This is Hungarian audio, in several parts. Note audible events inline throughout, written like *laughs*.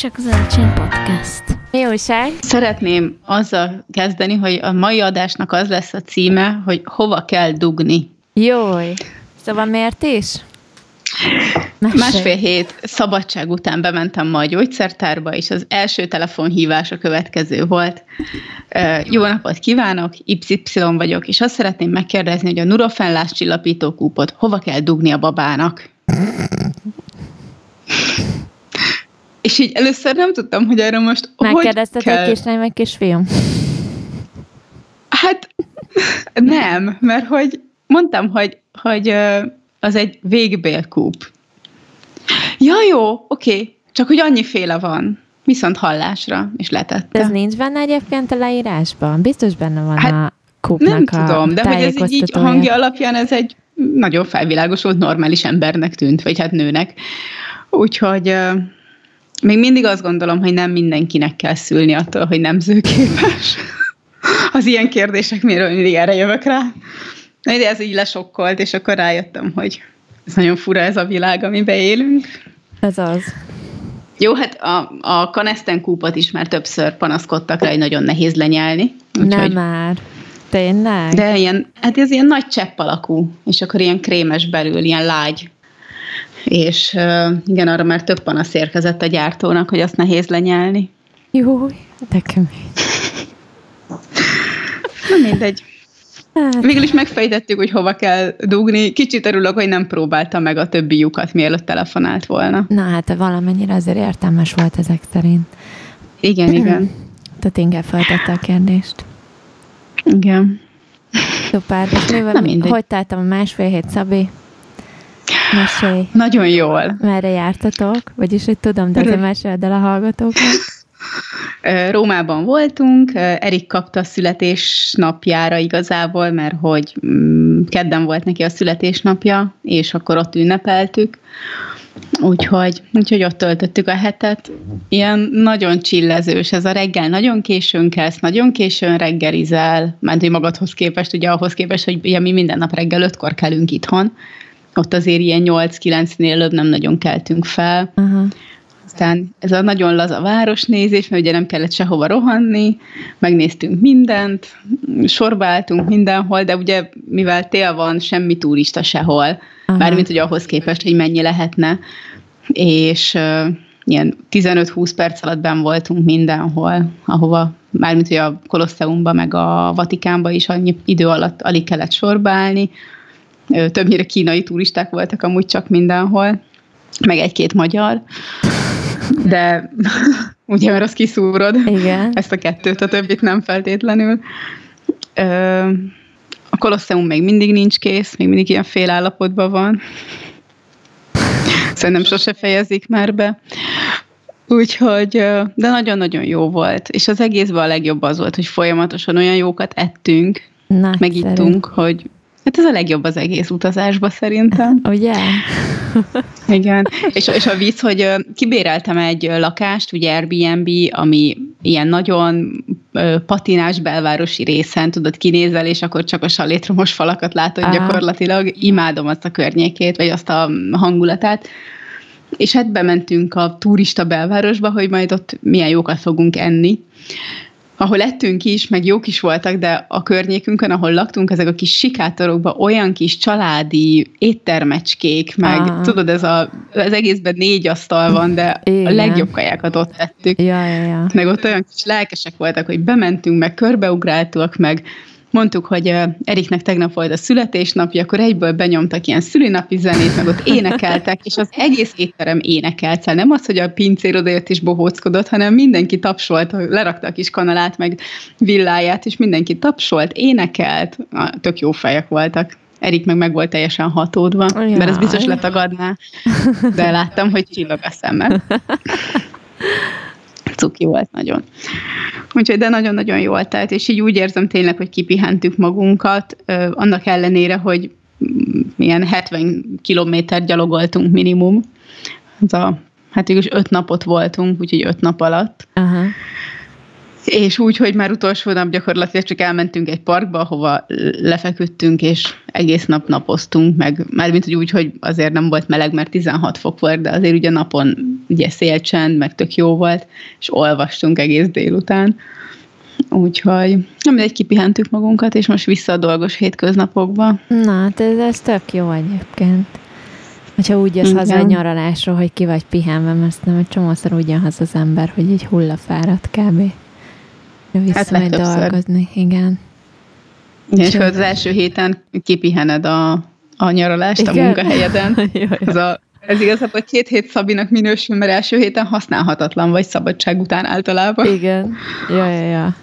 csak az Elcsén Podcast. Mi újság? Szeretném azzal kezdeni, hogy a mai adásnak az lesz a címe, hogy hova kell dugni. Jój. Szóval miért is? Mesélj. Másfél hét szabadság után bementem ma a gyógyszertárba, és az első telefonhívás a következő volt. Jó napot kívánok, YY vagyok, és azt szeretném megkérdezni, hogy a Nurofen csillapítókúpot hova kell dugni a babának? És így először nem tudtam, hogy erre most Megkérdezted hogy kell... kislány, meg kisfiam? Hát nem, mert hogy mondtam, hogy, hogy az egy végbélkúp. Ja, jó, oké, csak hogy annyiféle van. Viszont hallásra, és letette. Ez nincs benne egyébként a leírásban? Biztos benne van hát, a kúpnak Nem tudom, de hogy ez így, így hangja alapján ez egy nagyon felvilágosult normális embernek tűnt, vagy hát nőnek. Úgyhogy még mindig azt gondolom, hogy nem mindenkinek kell szülni attól, hogy nemzőképes. *laughs* Az ilyen kérdések miről mindig erre jövök rá. Na, de ez így lesokkolt, és akkor rájöttem, hogy ez nagyon fura ez a világ, amiben élünk. Ez az. Jó, hát a, a kaneszten kúpot is már többször panaszkodtak rá, hogy nagyon nehéz lenyelni. Nem már. Tényleg? De ilyen, hát ez ilyen nagy csepp alakú, és akkor ilyen krémes belül, ilyen lágy és igen, arra már több panasz érkezett a gyártónak, hogy azt nehéz lenyelni. Jó, de kemény. Na mindegy. Hát. Végül is megfejtettük, hogy hova kell dugni. Kicsit örülök, hogy nem próbálta meg a többi lyukat, mielőtt telefonált volna. Na hát valamennyire azért értelmes volt ezek szerint. Igen, igen. *clears throat* Tehát inkább feltette a kérdést. Igen. Szuper. És mivel, hogy táltam a másfél hét, Szabi? Mesélj. Nagyon jól. Merre jártatok? Vagyis, hogy tudom, de azért meséld el a hallgatóknak. *laughs* Rómában voltunk, Erik kapta a születésnapjára igazából, mert hogy mm, kedden volt neki a születésnapja, és akkor ott ünnepeltük, úgyhogy, úgyhogy ott töltöttük a hetet. Ilyen nagyon csillezős ez a reggel, nagyon későn kezd, nagyon későn reggelizel, mert hogy magadhoz képest, ugye ahhoz képest, hogy ugye mi minden nap reggel ötkor kelünk itthon, ott azért ilyen 8-9-nél előbb nem nagyon keltünk fel. Uh-huh. Aztán ez a nagyon laza városnézés, mert ugye nem kellett sehova rohanni, megnéztünk mindent, sorba álltunk mindenhol, de ugye mivel tél van, semmi turista sehol, uh-huh. bármint hogy ahhoz képest, hogy mennyi lehetne, és uh, ilyen 15-20 perc alatt ben voltunk mindenhol, ahova, mármint hogy a Kolosseumban, meg a Vatikánban is annyi idő alatt alig kellett sorba állni, többnyire kínai turisták voltak amúgy csak mindenhol, meg egy-két magyar, de *laughs* ugye, mert azt kiszúrod, Igen. ezt a kettőt, a többit nem feltétlenül. A Kolosseum még mindig nincs kész, még mindig ilyen félállapotban van. Szerintem sose fejezik már be. Úgyhogy, de nagyon-nagyon jó volt. És az egészben a legjobb az volt, hogy folyamatosan olyan jókat ettünk, Nagyszerű. megittunk, hogy Hát ez a legjobb az egész utazásba szerintem. *laughs* Ugye? Igen. És, és a vicc, hogy kibéreltem egy lakást, ugye Airbnb, ami ilyen nagyon patinás belvárosi részen, tudod, kinézel, és akkor csak a salétromos falakat látod Á. gyakorlatilag. Imádom azt a környékét, vagy azt a hangulatát. És hát bementünk a turista belvárosba, hogy majd ott milyen jókat fogunk enni ahol ettünk is, meg jók is voltak, de a környékünkön, ahol laktunk, ezek a kis sikátorokban olyan kis családi éttermecskék, meg Aha. tudod, ez a, az egészben négy asztal van, de Igen. a legjobb kajákat ott tettük. Ja, ja, ja. Meg ott olyan kis lelkesek voltak, hogy bementünk, meg körbeugráltuk, meg mondtuk, hogy Eriknek tegnap volt a születésnapja, akkor egyből benyomtak ilyen szülinapi zenét, meg ott énekeltek, és az egész étterem énekelt. Szóval nem az, hogy a pincér odajött és bohóckodott, hanem mindenki tapsolt, lerakta a kis kanalát, meg villáját, és mindenki tapsolt, énekelt. Na, tök jó fejek voltak. Erik meg meg volt teljesen hatódva, Jaj. mert ez biztos letagadná, de láttam, hogy csillog a szemmel. *laughs* cuki volt nagyon. Úgyhogy de nagyon-nagyon jól telt, és így úgy érzem tényleg, hogy kipihentük magunkat, annak ellenére, hogy milyen 70 kilométer gyalogoltunk minimum. Ez a, hát is öt napot voltunk, úgyhogy öt nap alatt. Uh-huh. És úgy, hogy már utolsó nap gyakorlatilag csak elmentünk egy parkba, ahova lefeküdtünk, és egész nap napoztunk, meg mármint hogy úgy, hogy azért nem volt meleg, mert 16 fok volt, de azért ugye napon ugye szélcsend, meg tök jó volt, és olvastunk egész délután. Úgyhogy nem egy kipihentük magunkat, és most vissza a dolgos hétköznapokba. Na, hát ez, ez tök jó egyébként. Hogyha úgy jössz haza a nyaralásról, hogy ki vagy pihenve, mert nem egy csomószor úgy jön haza az ember, hogy egy hullafáradt kb. Vissza hát dolgozni, igen. Igen, és az első héten kipihened a, a nyaralást igen. a munkahelyeden. *laughs* ez, a, ez igazából két hét Szabinak minősül, mert első héten használhatatlan vagy szabadság után általában. Igen, ja, ja, ja.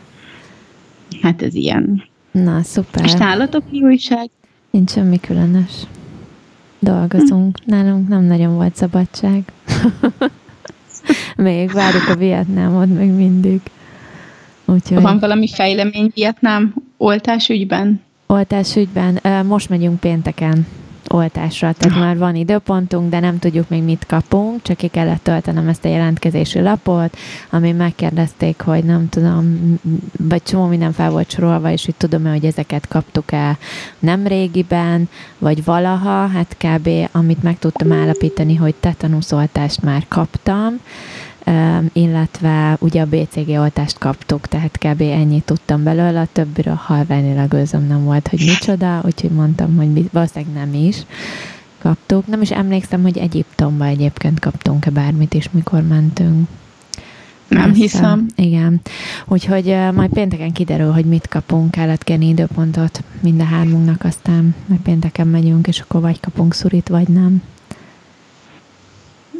Hát ez ilyen. Na, szuper. És nálatok mi újság? Nincs semmi különös. Dolgozunk. Hm. Nálunk nem nagyon volt szabadság. *laughs* még várjuk a Vietnámot még mindig. Úgyhogy... Van valami fejlemény Vietnám oltás ügyben? Oltás ügyben. Most megyünk pénteken oltásra, tehát már van időpontunk, de nem tudjuk még mit kapunk, csak ki kellett töltenem ezt a jelentkezési lapot, ami megkérdezték, hogy nem tudom, vagy csomó minden fel volt sorolva, és hogy tudom-e, hogy ezeket kaptuk-e nem régiben, vagy valaha, hát kb. amit meg tudtam állapítani, hogy tetanuszoltást már kaptam, illetve ugye a BCG oltást kaptuk, tehát kb. ennyit tudtam belőle, a többiről halványilag őzöm nem volt, hogy micsoda, úgyhogy mondtam, hogy valószínűleg nem is kaptuk. Nem is emlékszem, hogy Egyiptomba egyébként kaptunk-e bármit is, mikor mentünk. Nem hiszem. Igen. Úgyhogy uh, majd pénteken kiderül, hogy mit kapunk, kellett kérni időpontot mind a hármunknak, aztán majd pénteken megyünk, és akkor vagy kapunk szurit, vagy nem.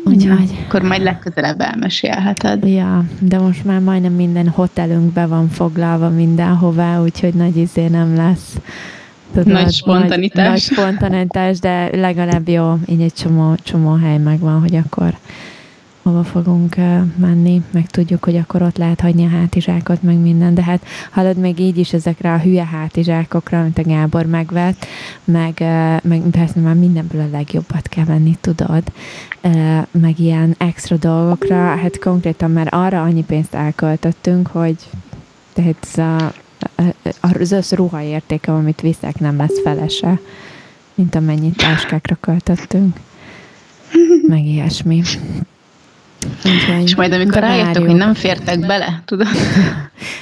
Úgyhogy... Akkor majd legközelebb elmesélheted. Ja, de most már majdnem minden hotelünk be van foglalva mindenhová, úgyhogy nagy izé nem lesz. Tudod, nagy spontanitás. Nagy, nagy spontanitás, de legalább jó, így egy csomó, csomó hely megvan, hogy akkor hova fogunk menni, meg tudjuk, hogy akkor ott lehet hagyni a hátizsákot, meg minden, de hát hallod még így is ezekre a hülye hátizsákokra, amit a Gábor megvett, meg, meg persze már mindenből a legjobbat kell venni, tudod, meg ilyen extra dolgokra, hát konkrétan már arra annyi pénzt elköltöttünk, hogy tehát a, az össz ruha értéke, amit viszek, nem lesz felese, mint amennyit táskákra költöttünk, meg ilyesmi. Úgyhogy és majd amikor rájöttök, hogy nem fértek bele, tudod? *laughs*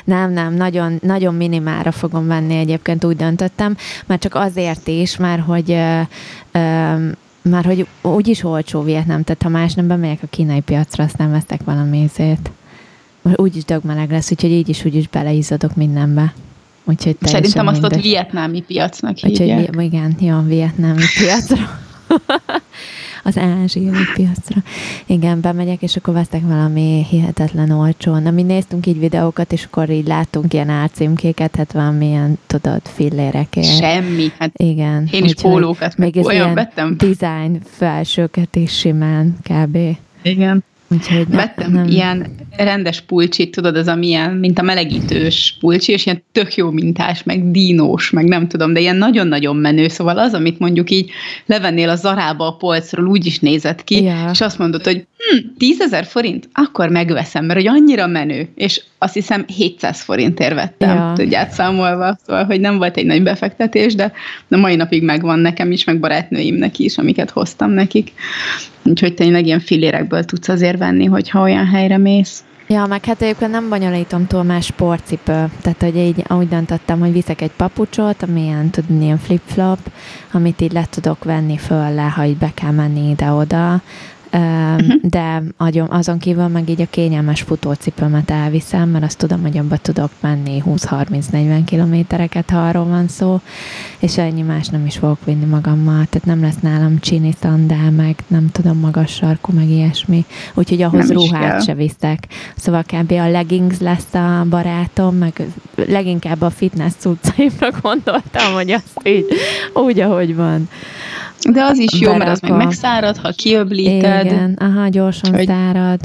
Nem, nem, nagyon, nagyon minimára fogom venni egyébként, úgy döntöttem, már csak azért is, már hogy ö, ö, már hogy úgyis olcsó Vietnám, tehát ha más nem bemegyek a kínai piacra, aztán vesztek valami ízét. Úgyis dögmeleg lesz, úgyhogy így is úgyis beleízadok mindenbe. Úgyhogy Szerintem azt ott vietnámi piacnak hívják. Úgyhogy, igen, jó, vietnámi piacra. *laughs* az ázsiai piacra. Igen, bemegyek, és akkor veszek valami hihetetlen olcsón. Na, mi néztünk így videókat, és akkor így láttunk ilyen álcímkéket, hát valamilyen, tudod, fillérekért. Semmi, hát Igen. Én is pólókat, még olyan vettem. design felsőket is simán, kb. Igen. Úgyhogy Vettem nem... ilyen rendes pulcsit, tudod, az amilyen, mint a melegítős pulcsi, és ilyen tök jó mintás, meg dínós, meg nem tudom, de ilyen nagyon-nagyon menő, szóval az, amit mondjuk így levennél a zarába a polcról, úgy is nézett ki, yeah. és azt mondod, hogy hm, 10 ezer forint, akkor megveszem, mert hogy annyira menő, és azt hiszem 700 forintért vettem, yeah. tudját számolva, szóval, hogy nem volt egy nagy befektetés, de a mai napig megvan nekem is, meg barátnőimnek is, amiket hoztam nekik. Úgyhogy tényleg ilyen filérekből tudsz azért venni, hogyha olyan helyre mész. Ja, meg hát egyébként nem bonyolítom túl más sportcipő. Tehát, hogy így úgy döntöttem, hogy viszek egy papucsot, ami ilyen, tudni, ilyen flip-flop, amit így le tudok venni föl le, ha így be kell menni ide-oda, uh-huh. de azon kívül meg így a kényelmes futócipőmet elviszem, mert azt tudom, hogy abba tudok menni 20-30-40 kilométereket, ha arról van szó, és ennyi más nem is fogok vinni magammal, tehát nem lesz nálam csini szandál, meg nem tudom, magas sarkú, meg ilyesmi, úgyhogy ahhoz nem ruhát se viszek. Szóval kb. a leggings lesz a barátom, meg leginkább a fitness cuccaimra *laughs* gondoltam, hogy azt így, úgy, ahogy van. De az is jó, mert az meg megszárad, ha kiöblíted. Igen, aha, gyorsan hogy... szárad,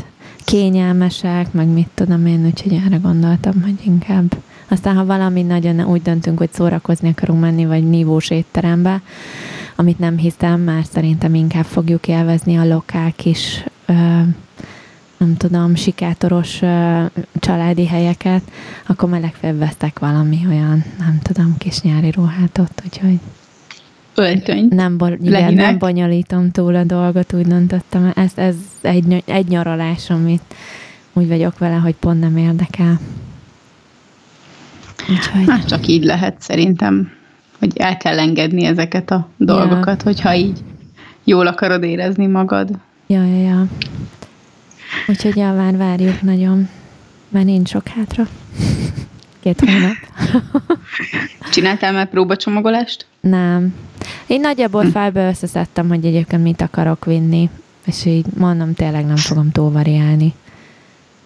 kényelmesek, meg mit tudom én, úgyhogy erre gondoltam, hogy inkább. Aztán, ha valami nagyon úgy döntünk, hogy szórakozni akarunk menni, vagy nívós étterembe, amit nem hiszem, már szerintem inkább fogjuk élvezni a lokál kis ö, nem tudom, sikátoros családi helyeket, akkor már legfeljebb vesztek valami olyan, nem tudom, kis nyári ruhát ott, úgyhogy öltöny. Nem, bo- igen, nem bonyolítom túl a dolgot, úgy döntöttem. Ez, ez egy, egy nyaralás, amit úgy vagyok vele, hogy pont nem érdekel. Úgyhogy... Hát csak így lehet szerintem, hogy el kell engedni ezeket a dolgokat, ja. hogyha így jól akarod érezni magad. Ja, ja, ja. Úgyhogy ja, már várjuk nagyon, mert nincs sok hátra. Két hónap. *laughs* Csináltál már próbacsomagolást? Nem. Én nagyjából felbe összeszedtem, hogy egyébként mit akarok vinni, és így mondom, tényleg nem fogom túl variálni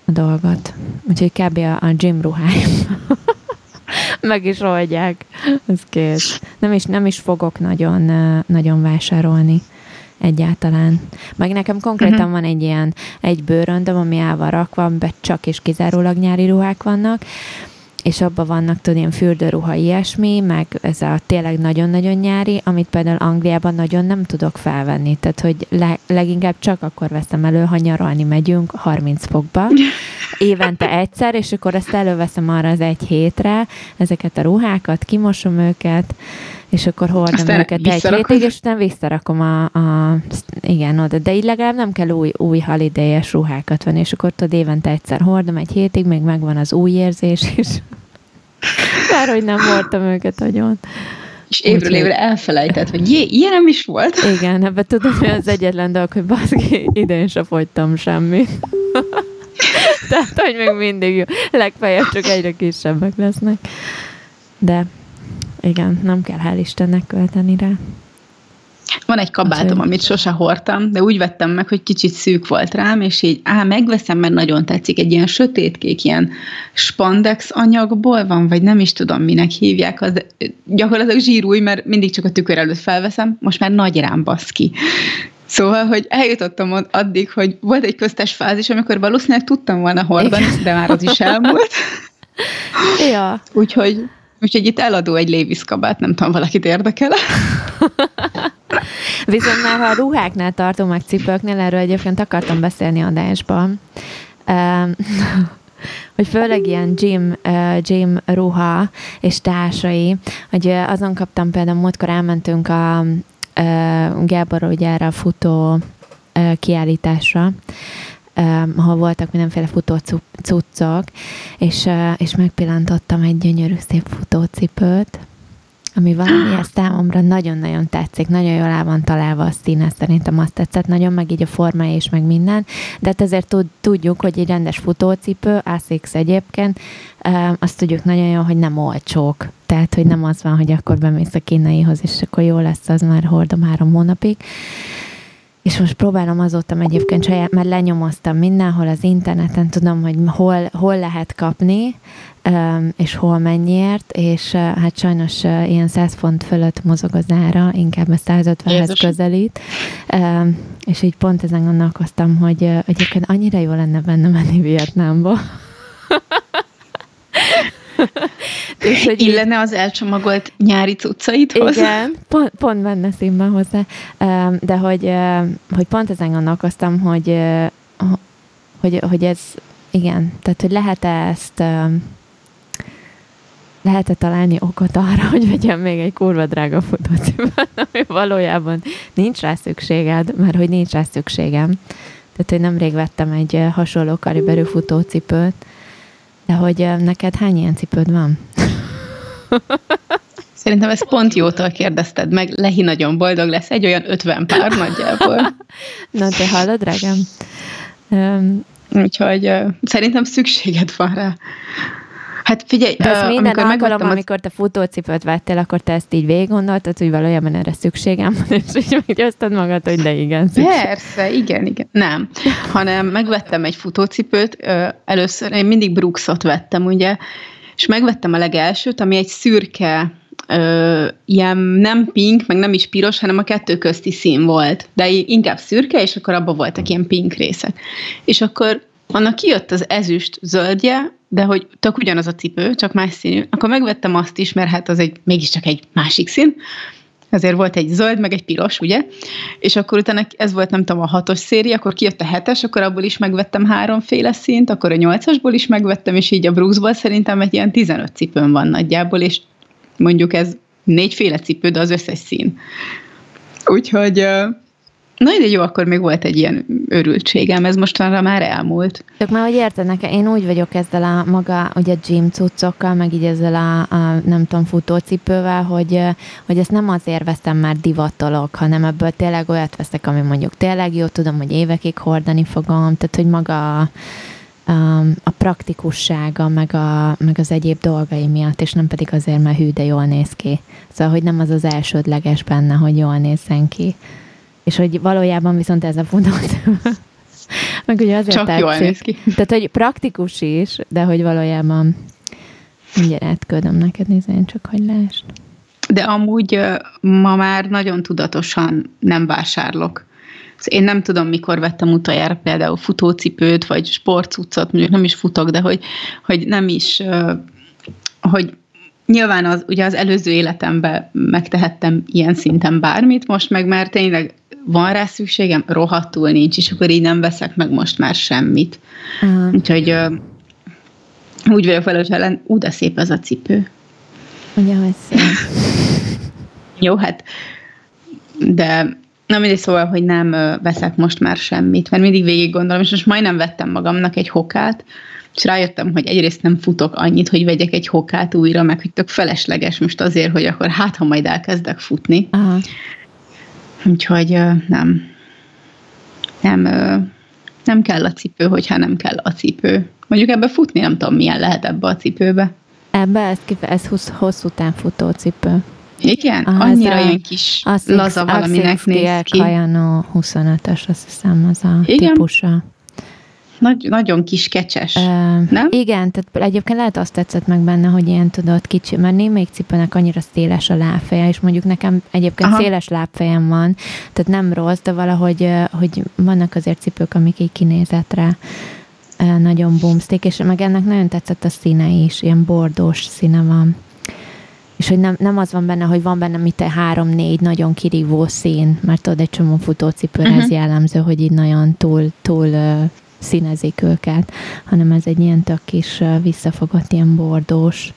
a dolgot. Úgyhogy kb. a, a gym ruháim. *laughs* Meg is oldják. Ez kész. Nem is, nem is fogok nagyon, nagyon vásárolni egyáltalán. Meg nekem konkrétan uh-huh. van egy ilyen egy bőröndöm, ami el van rakva, amiben csak és kizárólag nyári ruhák vannak, és abban vannak tudod ilyen fürdőruha ilyesmi, meg ez a tényleg nagyon-nagyon nyári, amit például Angliában nagyon nem tudok felvenni, tehát hogy le, leginkább csak akkor veszem elő, ha nyaralni megyünk 30 fokba, *laughs* évente egyszer, és akkor ezt előveszem arra az egy hétre, ezeket a ruhákat, kimosom őket, és akkor hordom Aztán őket egy hétig, és utána visszarakom a, a, igen, oda. De így legalább nem kell új, új halidéjes ruhákat venni, és akkor tudod évente egyszer hordom egy hétig, még megvan az új érzés is. Bár, hogy nem hordtam őket nagyon. És évről Úgy, évre elfelejtett, hogy jé, ilyen nem is volt. Igen, ebbe tudom, hogy az egyetlen dolog, hogy baszki, idén se fogytam semmit. *laughs* Tehát, hogy még mindig jó. Legfeljebb csak egyre kisebbek lesznek. De igen, nem kell hál' Istennek költeni rá. Van egy kabátom, amit sose hordtam, de úgy vettem meg, hogy kicsit szűk volt rám, és így, á, megveszem, mert nagyon tetszik, egy ilyen sötétkék, ilyen spandex anyagból van, vagy nem is tudom, minek hívják, az gyakorlatilag zsírúj, mert mindig csak a tükör előtt felveszem, most már nagy rám baszki. Szóval, hogy eljutottam addig, hogy volt egy köztes fázis, amikor valószínűleg tudtam volna hordani, de már az is elmúlt. *laughs* ja. Úgyhogy Úgyhogy itt eladó egy Lévis kabát, nem tudom, valakit érdekel. *laughs* Viszont már ha a ruháknál tartom, meg cipőknél, erről egyébként akartam beszélni adásban, *laughs* hogy főleg ilyen gym, gym ruha és társai, hogy azon kaptam például, múltkor elmentünk a Gábor ugye erre a futó kiállításra, ahol voltak mindenféle futó cuccok, és, és megpillantottam egy gyönyörű szép futócipőt, ami valami ezt számomra nagyon-nagyon tetszik, nagyon jól el van találva a színe, szerintem azt tetszett nagyon, meg így a forma és meg minden, de hát ezért tudjuk, hogy egy rendes futócipő, ASICS egyébként, azt tudjuk nagyon jól, hogy nem olcsók. Tehát, hogy nem az van, hogy akkor bemész a kínaihoz, és akkor jó lesz, az már hordom három hónapig. És most próbálom azóta egyébként saját, mert lenyomoztam mindenhol az interneten, tudom, hogy hol, hol lehet kapni, és hol mennyiért, és hát sajnos ilyen 100 font fölött mozog az ára, inkább a 150-hez közelít, és így pont ezen gondolkoztam, hogy egyébként annyira jó lenne benne menni Vietnámba. *laughs* És hogy Illene az elcsomagolt nyári cuccaidhoz? Igen, pont, pont benne színben hozzá. De hogy, hogy pont ezen gondolkoztam, hogy, hogy, hogy ez, igen, tehát hogy lehet-e ezt lehet-e találni okot arra, *laughs* hogy vegyem még egy kurva drága futócipőt, *laughs* ami valójában nincs rá szükséged, mert hogy nincs rá szükségem. Tehát, hogy nemrég vettem egy hasonló kaliberű futócipőt, de hogy neked hány ilyen cipőd van? Szerintem ezt pont jótól kérdezted meg. Lehi nagyon boldog lesz, egy olyan 50 pár nagyjából. *laughs* Na, te hallod, drágám? Um, Úgyhogy uh, szerintem szükséged van rá. Hát figyelj, De uh, minden alkalom, az... amikor te futócipőt vettél, akkor te ezt így végig gondoltad, hogy valójában erre szükségem van, és így meggyőzted magad, hogy de igen. Szükség. Persze, igen, igen. Nem, hanem megvettem egy futócipőt, először én mindig Brooksot vettem, ugye, és megvettem a legelsőt, ami egy szürke, ö, ilyen nem pink, meg nem is piros, hanem a kettő közti szín volt, de inkább szürke, és akkor abban voltak ilyen pink részek. És akkor annak kijött az ezüst zöldje, de hogy tök ugyanaz a cipő, csak más színű, akkor megvettem azt is, mert hát az egy mégiscsak egy másik szín, Azért volt egy zöld, meg egy piros, ugye? És akkor utána ez volt, nem tudom, a hatos széri, akkor kijött a hetes, akkor abból is megvettem háromféle színt, akkor a nyolcasból is megvettem, és így a Brooksból szerintem egy ilyen 15 cipőm van nagyjából, és mondjuk ez négyféle cipő, de az összes szín. Úgyhogy Na, jó, akkor még volt egy ilyen örültségem, ez mostanra már elmúlt. Csak már, hogy nekem, én úgy vagyok ezzel a maga, ugye gym cuccokkal, meg így ezzel a, a nem tudom, futócipővel, hogy, hogy ezt nem azért veszem már divatolok, hanem ebből tényleg olyat veszek, ami mondjuk tényleg jó, tudom, hogy évekig hordani fogom, tehát, hogy maga a, a, a praktikussága, meg, a, meg az egyéb dolgai miatt, és nem pedig azért, mert hű, de jól néz ki. Szóval, hogy nem az az elsődleges benne, hogy jól nézzen ki. És hogy valójában viszont ez a futót. *laughs* Meg ugye azért Csak tetszik. jól néz ki. Tehát, hogy praktikus is, de hogy valójában mindjárt átküldöm neked, nézzen csak, hogy lásd. De amúgy ma már nagyon tudatosan nem vásárlok. Szóval én nem tudom, mikor vettem utoljára például futócipőt, vagy sportcuccot, mondjuk nem is futok, de hogy, hogy nem is, hogy nyilván az, ugye az előző életemben megtehettem ilyen szinten bármit, most meg már tényleg van rá szükségem, rohadtul nincs, és akkor így nem veszek meg most már semmit. Uh-huh. Úgyhogy uh, úgy vagyok vele, hogy ellen, ú, de szép ez a cipő. Ugye, hogy szép. *laughs* Jó, hát de Na mindig szóval, hogy nem veszek most már semmit, mert mindig végig gondolom, és most majdnem vettem magamnak egy hokát, és rájöttem, hogy egyrészt nem futok annyit, hogy vegyek egy hokát újra, meg hogy tök felesleges most azért, hogy akkor hát, ha majd elkezdek futni. Aha. Úgyhogy nem. Nem, nem kell a cipő, hogyha nem kell a cipő. Mondjuk ebbe futni nem tudom, milyen lehet ebbe a cipőbe. Ebbe ez, ez hosszú, hosszú távfutó cipő. Igen? Aha, Annyira ilyen kis az laza valaminek néz ki. Kajano 25-ös, azt hiszem, az a Igen? típusa. Nagy, nagyon kis kecses, uh, nem? Igen, tehát egyébként lehet azt tetszett meg benne, hogy ilyen tudod kicsi, mert némelyik cipőnek annyira széles a lábfeje, és mondjuk nekem egyébként Aha. széles lábfejem van, tehát nem rossz, de valahogy hogy vannak azért cipők, amik így kinézetre nagyon bumszték, és meg ennek nagyon tetszett a színe is, ilyen bordós színe van. És hogy nem, nem az van benne, hogy van benne mit három-négy nagyon kirívó szín, mert tudod, egy csomó futócipőre uh-huh. ez mhm. jellemző, hogy így nagyon túl, túl színezik őket, hanem ez egy ilyen tök kis visszafogott, ilyen bordós.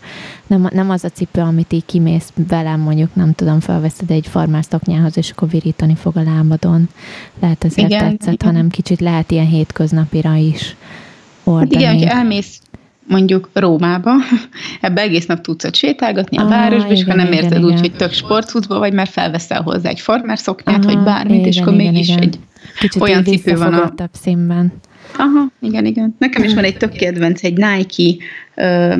Nem, nem az a cipő, amit így kimész velem, mondjuk nem tudom, felveszed egy farmárszoknyához, és akkor virítani fog a lábadon. Lehet ezért igen, tetszett, igen. hanem kicsit lehet ilyen hétköznapira is ordani. Hát igen, hogy elmész mondjuk Rómába, *laughs* ebbe egész nap tudsz sétálgatni a ah, városba, és ha nem érzed igen, úgy, igen. hogy tök sportcucba vagy, mert felveszel hozzá egy farmárszoknyát, vagy bármit, igen, és akkor igen, mégis igen. egy Kicsit olyan cipő van a... színben. Aha, igen, igen. Nekem is van egy tök kedvenc, egy Nike ö,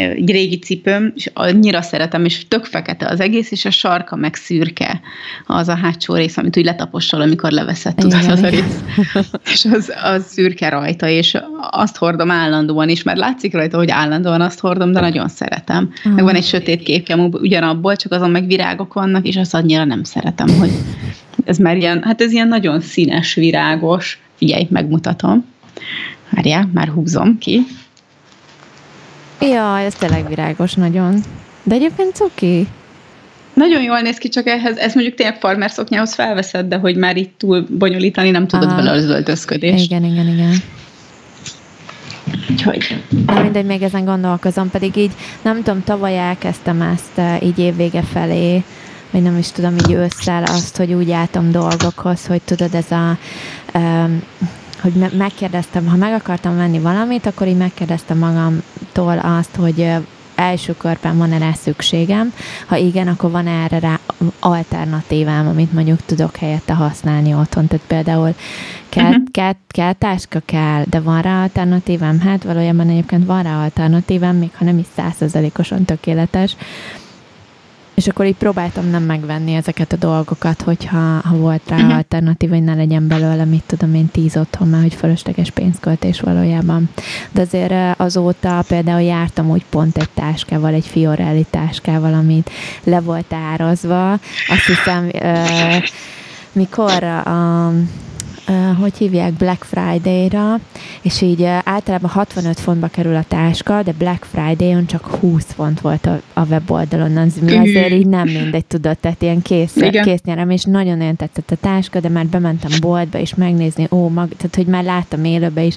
egy régi cipőm, és annyira szeretem, és tök fekete az egész, és a sarka meg szürke az a hátsó rész, amit úgy letapossal, amikor leveszed, tudod, az a rész. és az, az szürke rajta, és azt hordom állandóan is, mert látszik rajta, hogy állandóan azt hordom, de nagyon szeretem. Uh-huh. Meg van egy sötét képje, ugyanabból, csak azon meg virágok vannak, és azt annyira nem szeretem, hogy ez már ilyen, hát ez ilyen nagyon színes, virágos, figyelj, megmutatom. Várjál, már húzom ki. Ja, ez tényleg virágos nagyon. De egyébként cuki. Nagyon jól néz ki, csak ehhez, ez mondjuk tényleg farmer szoknyához felveszed, de hogy már itt túl bonyolítani nem tudod vele az öltözködést. Igen, igen, igen. Úgyhogy. Na mindegy, még ezen gondolkozom, pedig így nem tudom, tavaly elkezdtem ezt eh, így évvége felé, vagy nem is tudom, így ősszel azt, hogy úgy álltam dolgokhoz, hogy tudod, ez a um, hogy me- megkérdeztem, ha meg akartam venni valamit, akkor így megkérdeztem magamtól azt, hogy első körben van-e rá szükségem, ha igen, akkor van erre rá alternatívám, amit mondjuk tudok helyette használni otthon. Tehát például kell, uh-huh. kell, kell táska kell, de van rá alternatívám? Hát valójában egyébként van rá alternatívám, még ha nem is százszerzelékosan tökéletes, és akkor így próbáltam nem megvenni ezeket a dolgokat, hogyha ha volt rá uh-huh. alternatív, hogy ne legyen belőle, mit tudom én, tíz otthon már, hogy fölösleges pénzköltés valójában. De azért azóta például jártam úgy pont egy táskával, egy Fiorelli táskával, amit le volt árazva. Azt hiszem, uh, mikor a hogy hívják, Black Friday-ra, és így általában 65 fontba kerül a táska, de Black Friday-on csak 20 font volt a, a weboldalon, az mi? Azért így nem mindegy, tudod, tehát ilyen kész, kész nyerem, és nagyon nagyon tetszett a táska, de már bementem boltba is megnézni, ó, mag, tehát hogy már láttam élőbe is,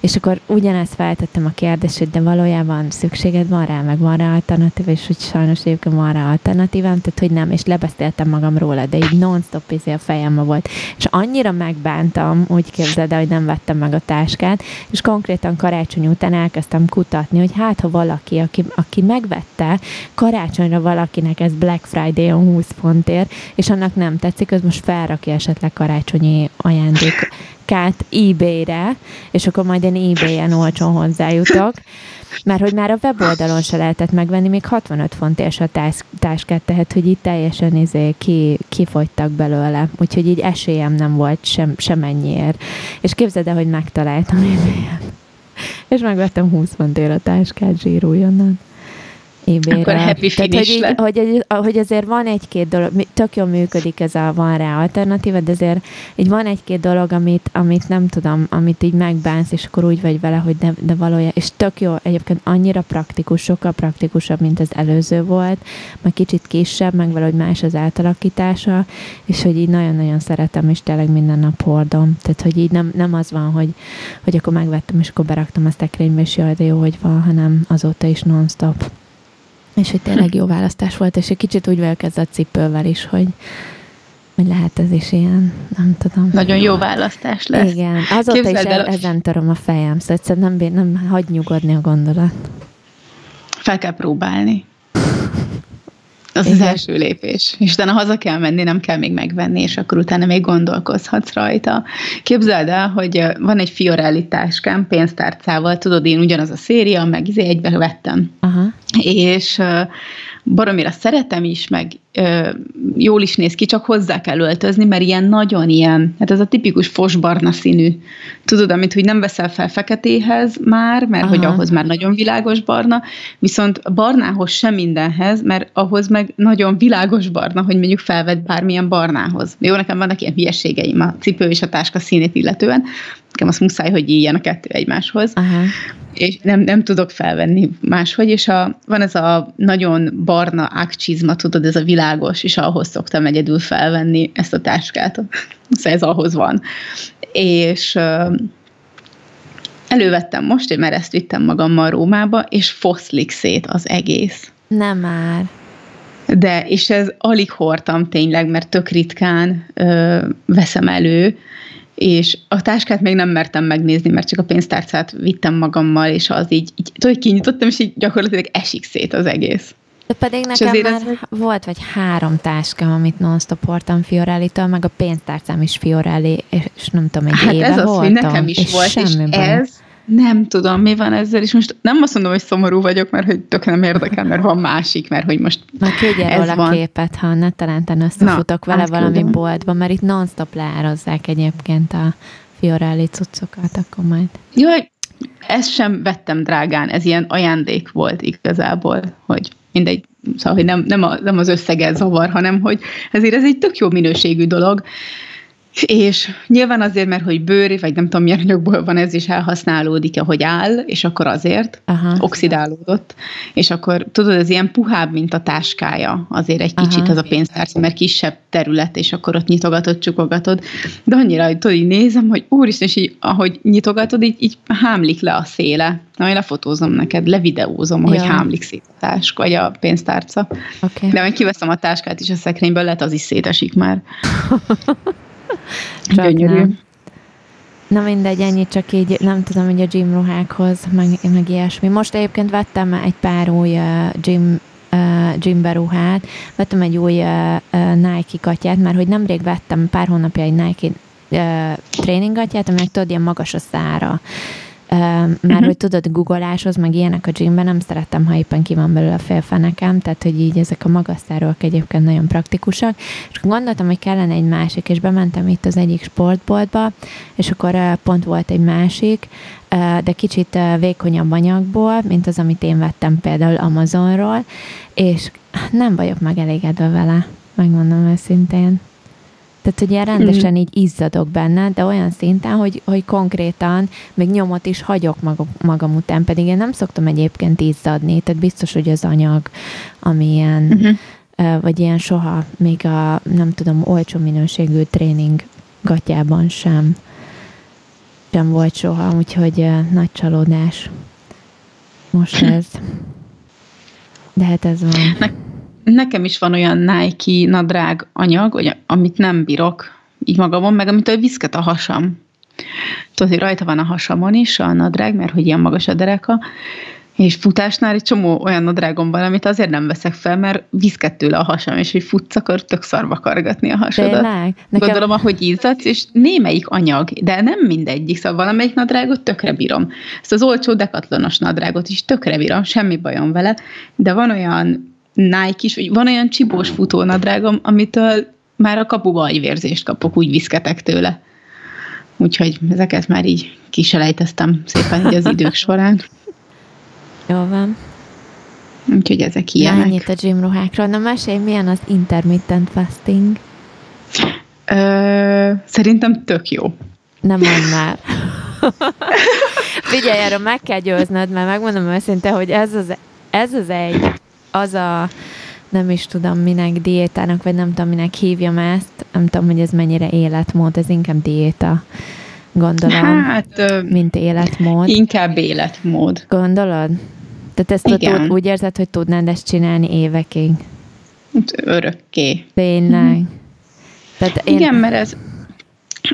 és akkor ugyanezt feltettem a kérdést, hogy de valójában szükséged van rá, meg van rá alternatíva, és hogy sajnos egyébként van rá alternatívám, tehát hogy nem, és lebeszéltem magam róla, de így non-stop izé a fejembe volt. És annyira megbántam, úgy képzeld el, hogy nem vettem meg a táskát, és konkrétan karácsony után elkezdtem kutatni, hogy hát ha valaki, aki, aki megvette, karácsonyra valakinek ez Black Friday-on 20 fontért, és annak nem tetszik, az most felrakja esetleg karácsonyi ajándékát eBay-re, és akkor majd én eBay-en olcsón hozzájutok, mert hogy már a weboldalon se lehetett megvenni, még 65 fontért a tász, táskát, tehát hogy itt teljesen izé ki, kifogytak belőle, úgyhogy így esélyem nem volt sem, semennyiért. És képzeld el, hogy megtaláltam ebay *laughs* És megvettem 20 fontért a táskát zsírújonnan ebay Akkor happy Tehát, hogy, így, hogy, hogy azért van egy-két dolog, tök jól működik ez a van rá alternatíva, de azért így van egy-két dolog, amit, amit nem tudom, amit így megbánsz, és akkor úgy vagy vele, hogy de, de valójában, és tök jó, egyébként annyira praktikus, sokkal praktikusabb, mint az előző volt, meg kicsit kisebb, meg valahogy más az átalakítása, és hogy így nagyon-nagyon szeretem, és tényleg minden nap hordom. Tehát, hogy így nem, nem az van, hogy, hogy akkor megvettem, és akkor beraktam a szekrénybe, és jaj, de jó, hogy van, hanem azóta is non-stop. És hogy tényleg jó választás volt, és egy kicsit úgy vagyok ezzel a cipővel is, hogy, hogy lehet ez is ilyen, nem tudom. Nagyon jó választás lesz. Igen, azóta Képzeld is el, ezen töröm a fejem, szóval nem, nem hagy nyugodni a gondolat. Fel kell próbálni. Az Igen. az első lépés. És utána haza kell menni, nem kell még megvenni, és akkor utána még gondolkozhatsz rajta. Képzeld el, hogy van egy Fiorelli táskám pénztárcával, tudod, én ugyanaz a széria, meg izé egybe vettem. Aha. És baromira szeretem is, meg ö, jól is néz ki, csak hozzá kell öltözni, mert ilyen nagyon ilyen, hát ez a tipikus fosbarna színű. Tudod, amit hogy nem veszel fel feketéhez már, mert Aha. hogy ahhoz már nagyon világos barna, viszont barnához sem mindenhez, mert ahhoz meg nagyon világos barna, hogy mondjuk felved bármilyen barnához. Jó, nekem vannak ilyen hülyeségeim a cipő és a táska színét illetően, nekem azt muszáj, hogy ilyen a kettő egymáshoz. Aha. És nem, nem tudok felvenni máshogy, és a, van ez a nagyon barna ákcsizma, tudod, ez a világos, és ahhoz szoktam egyedül felvenni ezt a táskát. Szóval ez ahhoz van. És elővettem most, mert ezt vittem magammal Rómába, és foszlik szét az egész. Nem már. De, és ez alig hordtam tényleg, mert tök ritkán ö, veszem elő, és a táskát még nem mertem megnézni, mert csak a pénztárcát vittem magammal, és az így, így tudod, kinyitottam, és így gyakorlatilag esik szét az egész. De pedig nekem már ez... volt vagy három táskám, amit non-stop hordtam Fiorelli-től, meg a pénztárcám is Fiorelli, és nem tudom, egy hát éve ez az, hogy nekem is és volt, és ez, nem tudom, mi van ezzel, és most nem azt mondom, hogy szomorú vagyok, mert hogy tök nem érdekel, mert van másik, mert hogy most Majd ez a van. képet, ha ne talán összefutok Na, vele valami küldöm. boltba, mert itt non-stop leározzák egyébként a Fiorelli cuccokat, akkor majd. Jaj, ezt sem vettem drágán, ez ilyen ajándék volt igazából, hogy mindegy, szóval, hogy nem, nem, a, nem az összeget zavar, hanem hogy ezért ez egy tök jó minőségű dolog, és nyilván azért, mert hogy bőr, vagy nem tudom milyen anyagból van ez, is elhasználódik, ahogy áll, és akkor azért Aha. oxidálódott. És akkor tudod, ez ilyen puhább, mint a táskája azért egy kicsit Aha. az a pénztárca, mert kisebb terület, és akkor ott nyitogatod, csukogatod. De annyira, hogy tudod, így nézem, hogy úristen, és így, ahogy nyitogatod, így, így hámlik le a széle. Na, én lefotózom neked, levideózom, hogy ja. hámlik szét a táska, vagy a pénztárca. Okay. De majd kiveszem a táskát is a szekrényből, lehet az is szétesik már. *laughs* Gyönyörű. Nem. Na mindegy, ennyi csak így, nem tudom, hogy a gym ruhákhoz, meg, meg ilyesmi. Most egyébként vettem egy pár új uh, gym uh, gymbe ruhát, vettem egy új uh, uh, Nike katyát, mert hogy nemrég vettem pár hónapja egy Nike uh, tréningatját, aminek tudod, ilyen magas a szára mert uh-huh. hogy tudod, googoláshoz, meg ilyenek a gymben nem szerettem, ha éppen ki van belőle a félfenekem, tehát hogy így ezek a magasztárok egyébként nagyon praktikusak, és gondoltam, hogy kellene egy másik, és bementem itt az egyik sportboltba, és akkor pont volt egy másik, de kicsit vékonyabb anyagból, mint az, amit én vettem például Amazonról, és nem vagyok megelégedve vele, megmondom őszintén. Tehát, hogy ilyen rendesen mm. így izzadok benne, de olyan szinten, hogy, hogy konkrétan még nyomot is hagyok magam, magam után, pedig én nem szoktam egyébként izzadni, tehát biztos, hogy az anyag, ami ilyen, mm-hmm. vagy ilyen soha, még a, nem tudom, olcsó minőségű tréning gatyában sem, sem volt soha, úgyhogy nagy csalódás most *laughs* ez. De hát ez van. Ne, nekem is van olyan Nike nadrág anyag, amit nem bírok így magamon, meg amitől viszket a hasam. Tudod, hogy rajta van a hasamon is a nadrág, mert hogy ilyen magas a dereka, és futásnál egy csomó olyan nadrágom van, amit azért nem veszek fel, mert viszket tőle a hasam, és hogy futsz, akkor tök szarva kargatni a hasadat. Tényleg? Nekem... Gondolom, ahogy izzadsz, és némelyik anyag, de nem mindegyik, szóval valamelyik nadrágot tökre bírom. Ezt az olcsó dekatlonos nadrágot is tökre bírom, semmi bajom vele, de van olyan Nike is, van olyan csibós futónadrágom, amitől már a kapuba vérzést kapok, úgy viszketek tőle. Úgyhogy ezeket már így kiselejteztem szépen így az idők során. Jó van. Úgyhogy ezek ilyenek. Mennyit a gym ruhákról. Na mesélj, milyen az intermittent fasting? Ö, szerintem tök jó. Nem mondd már. Figyelj, erről meg kell győznöd, mert megmondom őszinte, hogy ez az, ez az egy, az a nem is tudom minek diétának, vagy nem tudom minek hívjam ezt, nem tudom, hogy ez mennyire életmód, ez inkább diéta gondolom, hát, mint életmód. Inkább életmód. Gondolod? Tehát ezt tud, úgy érzed, hogy tudnád ezt csinálni évekig? Örökké. Tényleg. Mm-hmm. Tehát én... Igen, mert ez,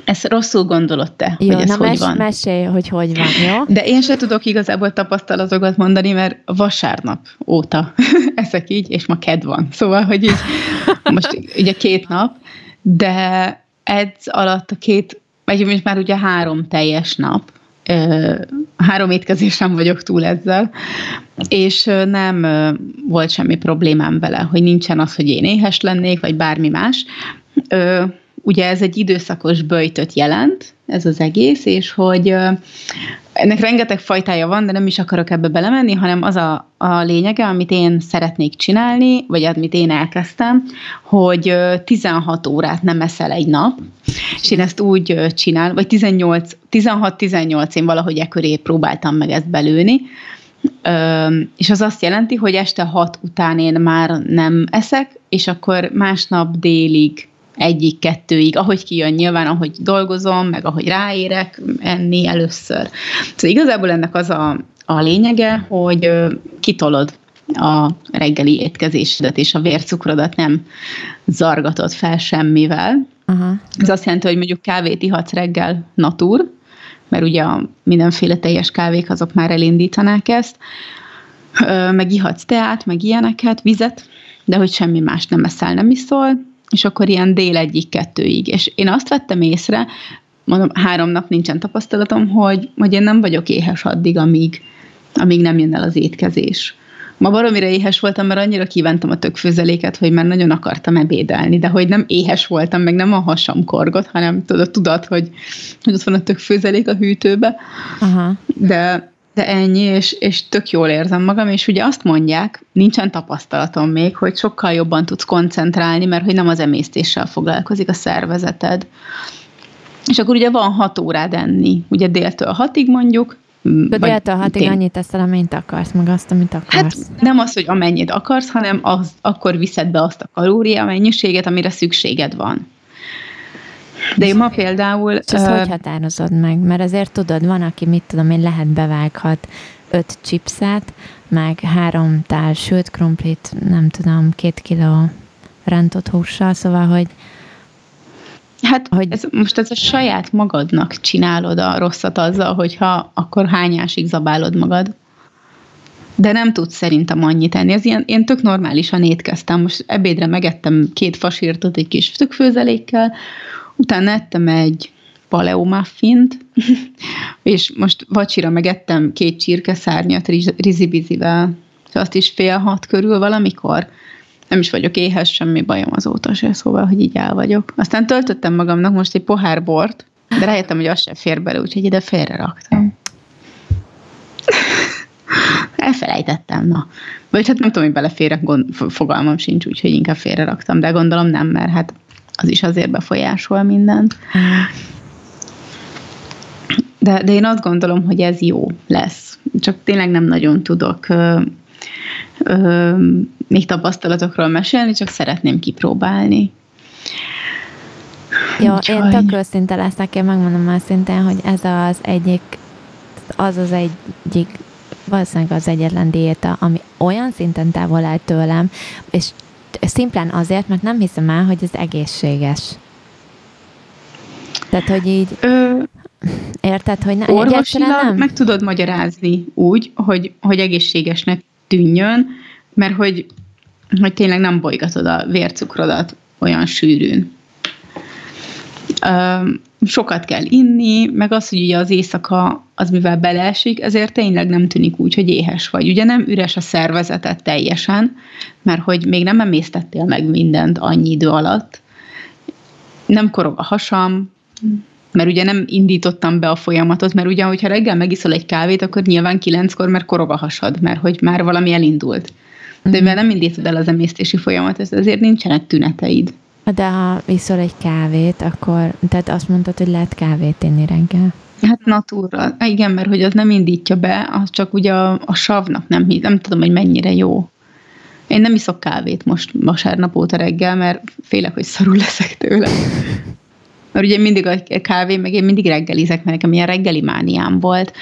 ezt rosszul gondolod te, jó, hogy ez na hogy mes- van. mesélj, hogy hogy van, jó? De én se tudok igazából tapasztalatokat mondani, mert vasárnap óta *laughs* ezek így, és ma ked van. Szóval, hogy így most ugye két nap, de ez alatt a két vagy már ugye három teljes nap, három étkezés nem vagyok túl ezzel, és nem volt semmi problémám vele, hogy nincsen az, hogy én éhes lennék, vagy bármi más. Ugye ez egy időszakos böjtöt jelent, ez az egész, és hogy ennek rengeteg fajtája van, de nem is akarok ebbe belemenni, hanem az a, a lényege, amit én szeretnék csinálni, vagy amit én elkezdtem, hogy 16 órát nem eszel egy nap, és én ezt úgy csinálom, vagy 18, 16-18 én valahogy e köré próbáltam meg ezt belőni, és az azt jelenti, hogy este 6 után én már nem eszek, és akkor másnap délig egyik-kettőig, ahogy kijön nyilván, ahogy dolgozom, meg ahogy ráérek enni először. Szóval igazából ennek az a, a lényege, hogy kitolod a reggeli étkezésedet, és a vércukrodat nem zargatod fel semmivel. Uh-huh. Ez azt jelenti, hogy mondjuk kávét ihatsz reggel natur, mert ugye a mindenféle teljes kávék azok már elindítanák ezt, meg ihatsz teát, meg ilyeneket, vizet, de hogy semmi más nem eszel, nem iszol, és akkor ilyen dél egyik kettőig. És én azt vettem észre, mondom, három nap nincsen tapasztalatom, hogy, hogy én nem vagyok éhes addig, amíg, amíg nem jön el az étkezés. Ma baromira éhes voltam, mert annyira kívántam a tökfőzeléket, hogy már nagyon akartam ebédelni, de hogy nem éhes voltam, meg nem a hasam korgot, hanem tudod, tudat, hogy, hogy ott van a tökfőzelék a hűtőbe. Aha. De de ennyi, és, és tök jól érzem magam, és ugye azt mondják, nincsen tapasztalatom még, hogy sokkal jobban tudsz koncentrálni, mert hogy nem az emésztéssel foglalkozik a szervezeted. És akkor ugye van hat órád enni, ugye déltől hatig mondjuk, de déltől hatig én... annyit teszel, amennyit akarsz, meg azt, amit akarsz. Hát nem az, hogy amennyit akarsz, hanem az, akkor viszed be azt a kalória mennyiséget, amire szükséged van. De ma például... És ezt uh, hogy határozod meg? Mert azért tudod, van, aki mit tudom én, lehet bevághat öt chipset, meg három tál sült krumplit, nem tudom, két kiló rántott hússal, szóval, hogy Hát hogy... ez, most ez a saját magadnak csinálod a rosszat azzal, hogyha akkor hányásig zabálod magad. De nem tudsz szerintem annyit enni. Ez ilyen, én tök normálisan étkeztem. Most ebédre megettem két fasírtot egy kis tükfőzelékkel, Utána ettem egy paleo muffint, *laughs* és most vacsira megettem két csirkeszárnyat rizibizivel, azt is fél hat körül valamikor. Nem is vagyok éhes, semmi bajom azóta se, szóval, hogy így el vagyok. Aztán töltöttem magamnak most egy pohár bort, de rájöttem, hogy az sem fér bele, úgyhogy ide félre raktam. *laughs* Elfelejtettem, na. Vagy hát nem tudom, hogy beleférek, gond, fogalmam sincs, úgyhogy inkább félre raktam, de gondolom nem, mert hát az is azért befolyásol mindent. De, de én azt gondolom, hogy ez jó lesz. Csak tényleg nem nagyon tudok ö, ö, még tapasztalatokról mesélni, csak szeretném kipróbálni. Jó, Úgyhogy... én tök őszinte leszek, én megmondom már szintén, hogy ez az egyik, az az egyik, valószínűleg az egyetlen diéta, ami olyan szinten távol áll tőlem, és szimplán azért, mert nem hiszem el, hogy ez egészséges. Tehát, hogy így... Ö, érted, hogy ne, orvosilag nem? meg tudod magyarázni úgy, hogy, hogy egészségesnek tűnjön, mert hogy, hogy tényleg nem bolygatod a vércukrodat olyan sűrűn sokat kell inni, meg az, hogy ugye az éjszaka az mivel beleesik, ezért tényleg nem tűnik úgy, hogy éhes vagy. Ugye nem üres a szervezetet teljesen, mert hogy még nem emésztettél meg mindent annyi idő alatt. Nem korog a hasam, mert ugye nem indítottam be a folyamatot, mert ugye, hogyha reggel megiszol egy kávét, akkor nyilván kilenckor, mert korog a hasad, mert hogy már valami elindult. De mivel nem indítod el az emésztési folyamatot, ezért nincsenek tüneteid. De ha iszol egy kávét, akkor, tehát azt mondtad, hogy lehet kávét inni reggel. Hát natúra. Igen, mert hogy az nem indítja be, az csak ugye a, a savnak nem, nem tudom, hogy mennyire jó. Én nem iszok kávét most vasárnap óta reggel, mert félek, hogy szarul leszek tőle. Mert ugye mindig a kávé, meg én mindig reggelizek, mert nekem ilyen reggeli mániám volt.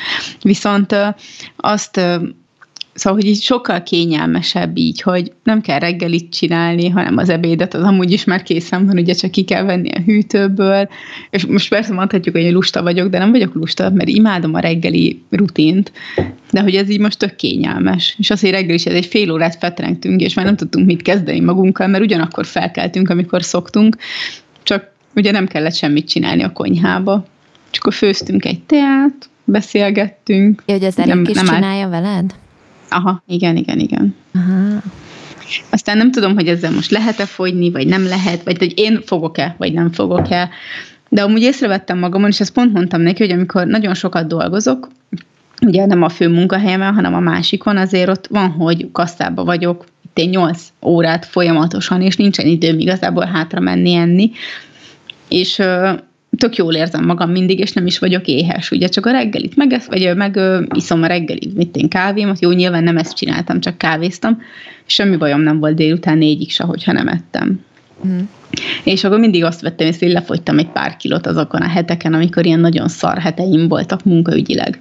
Viszont azt Szóval, hogy így sokkal kényelmesebb így, hogy nem kell reggelit csinálni, hanem az ebédet az amúgy is már készen van, ugye csak ki kell venni a hűtőből, és most persze mondhatjuk, hogy lusta vagyok, de nem vagyok lusta, mert imádom a reggeli rutint, de hogy ez így most tök kényelmes. És azért reggel is ez egy fél órát fetrengtünk, és már nem tudtunk mit kezdeni magunkkal, mert ugyanakkor felkeltünk, amikor szoktunk, csak ugye nem kellett semmit csinálni a konyhába. Csak akkor főztünk egy teát, beszélgettünk. Ja, hogy az Erik nem, is nem csinálja áll... veled? Aha, igen, igen, igen. Aha. Aztán nem tudom, hogy ezzel most lehet-e fogyni, vagy nem lehet, vagy hogy én fogok-e, vagy nem fogok-e. De amúgy észrevettem magamon, és ezt pont mondtam neki, hogy amikor nagyon sokat dolgozok, ugye nem a fő munkahelyemen, hanem a másikon, azért ott van, hogy kasszába vagyok, itt én 8 órát folyamatosan, és nincsen időm igazából hátra menni enni, és tök jól érzem magam mindig, és nem is vagyok éhes. Ugye csak a reggelit meg, vagy meg iszom a reggelit, mit én kávémat, jó, nyilván nem ezt csináltam, csak kávéztam, és semmi bajom nem volt délután négyig se, hogyha nem ettem. Mm. És akkor mindig azt vettem észre, hogy lefogytam egy pár kilót azokon a heteken, amikor ilyen nagyon szar heteim voltak munkaügyileg.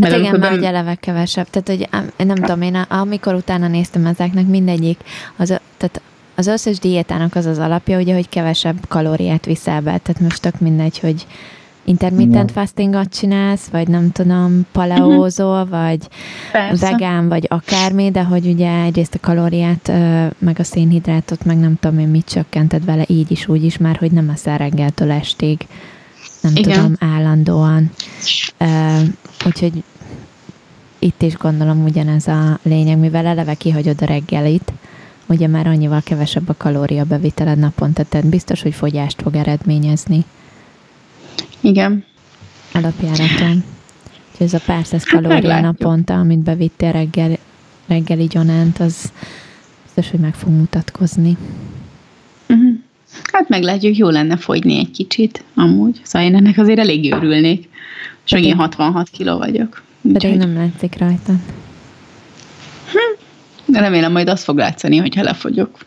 Hát igen, mert ugye eleve kevesebb. Tehát, hogy nem tudom, én amikor utána néztem ezeknek, mindegyik, az, tehát az összes diétának az az alapja, ugye, hogy kevesebb kalóriát viszel be, tehát most tök mindegy, hogy intermittent fastingot csinálsz, vagy nem tudom, paleózol, uh-huh. vagy Persze. vegán, vagy akármi, de hogy ugye egyrészt a kalóriát, meg a szénhidrátot, meg nem tudom én mit csökkented vele, így is, úgy is már, hogy nem eszel reggeltől estig, nem Igen. tudom, állandóan. Úgyhogy itt is gondolom ugyanez a lényeg, mivel eleve kihagyod a reggelit, ugye már annyival kevesebb a kalória beviteled naponta, tehát biztos, hogy fogyást fog eredményezni. Igen. Alapjáraton. Úgyhogy ez a pár száz hát kalória hát naponta, amit bevittél reggel, reggeli gyanánt, az biztos, hogy meg fog mutatkozni. Uh-huh. Hát meglátjuk, jó lenne fogyni egy kicsit, amúgy. Szóval én ennek azért elég örülnék. És én 66 kiló vagyok. Pedig nem látszik rajta. Hm. Remélem majd azt fog látszani, hogyha lefogyok.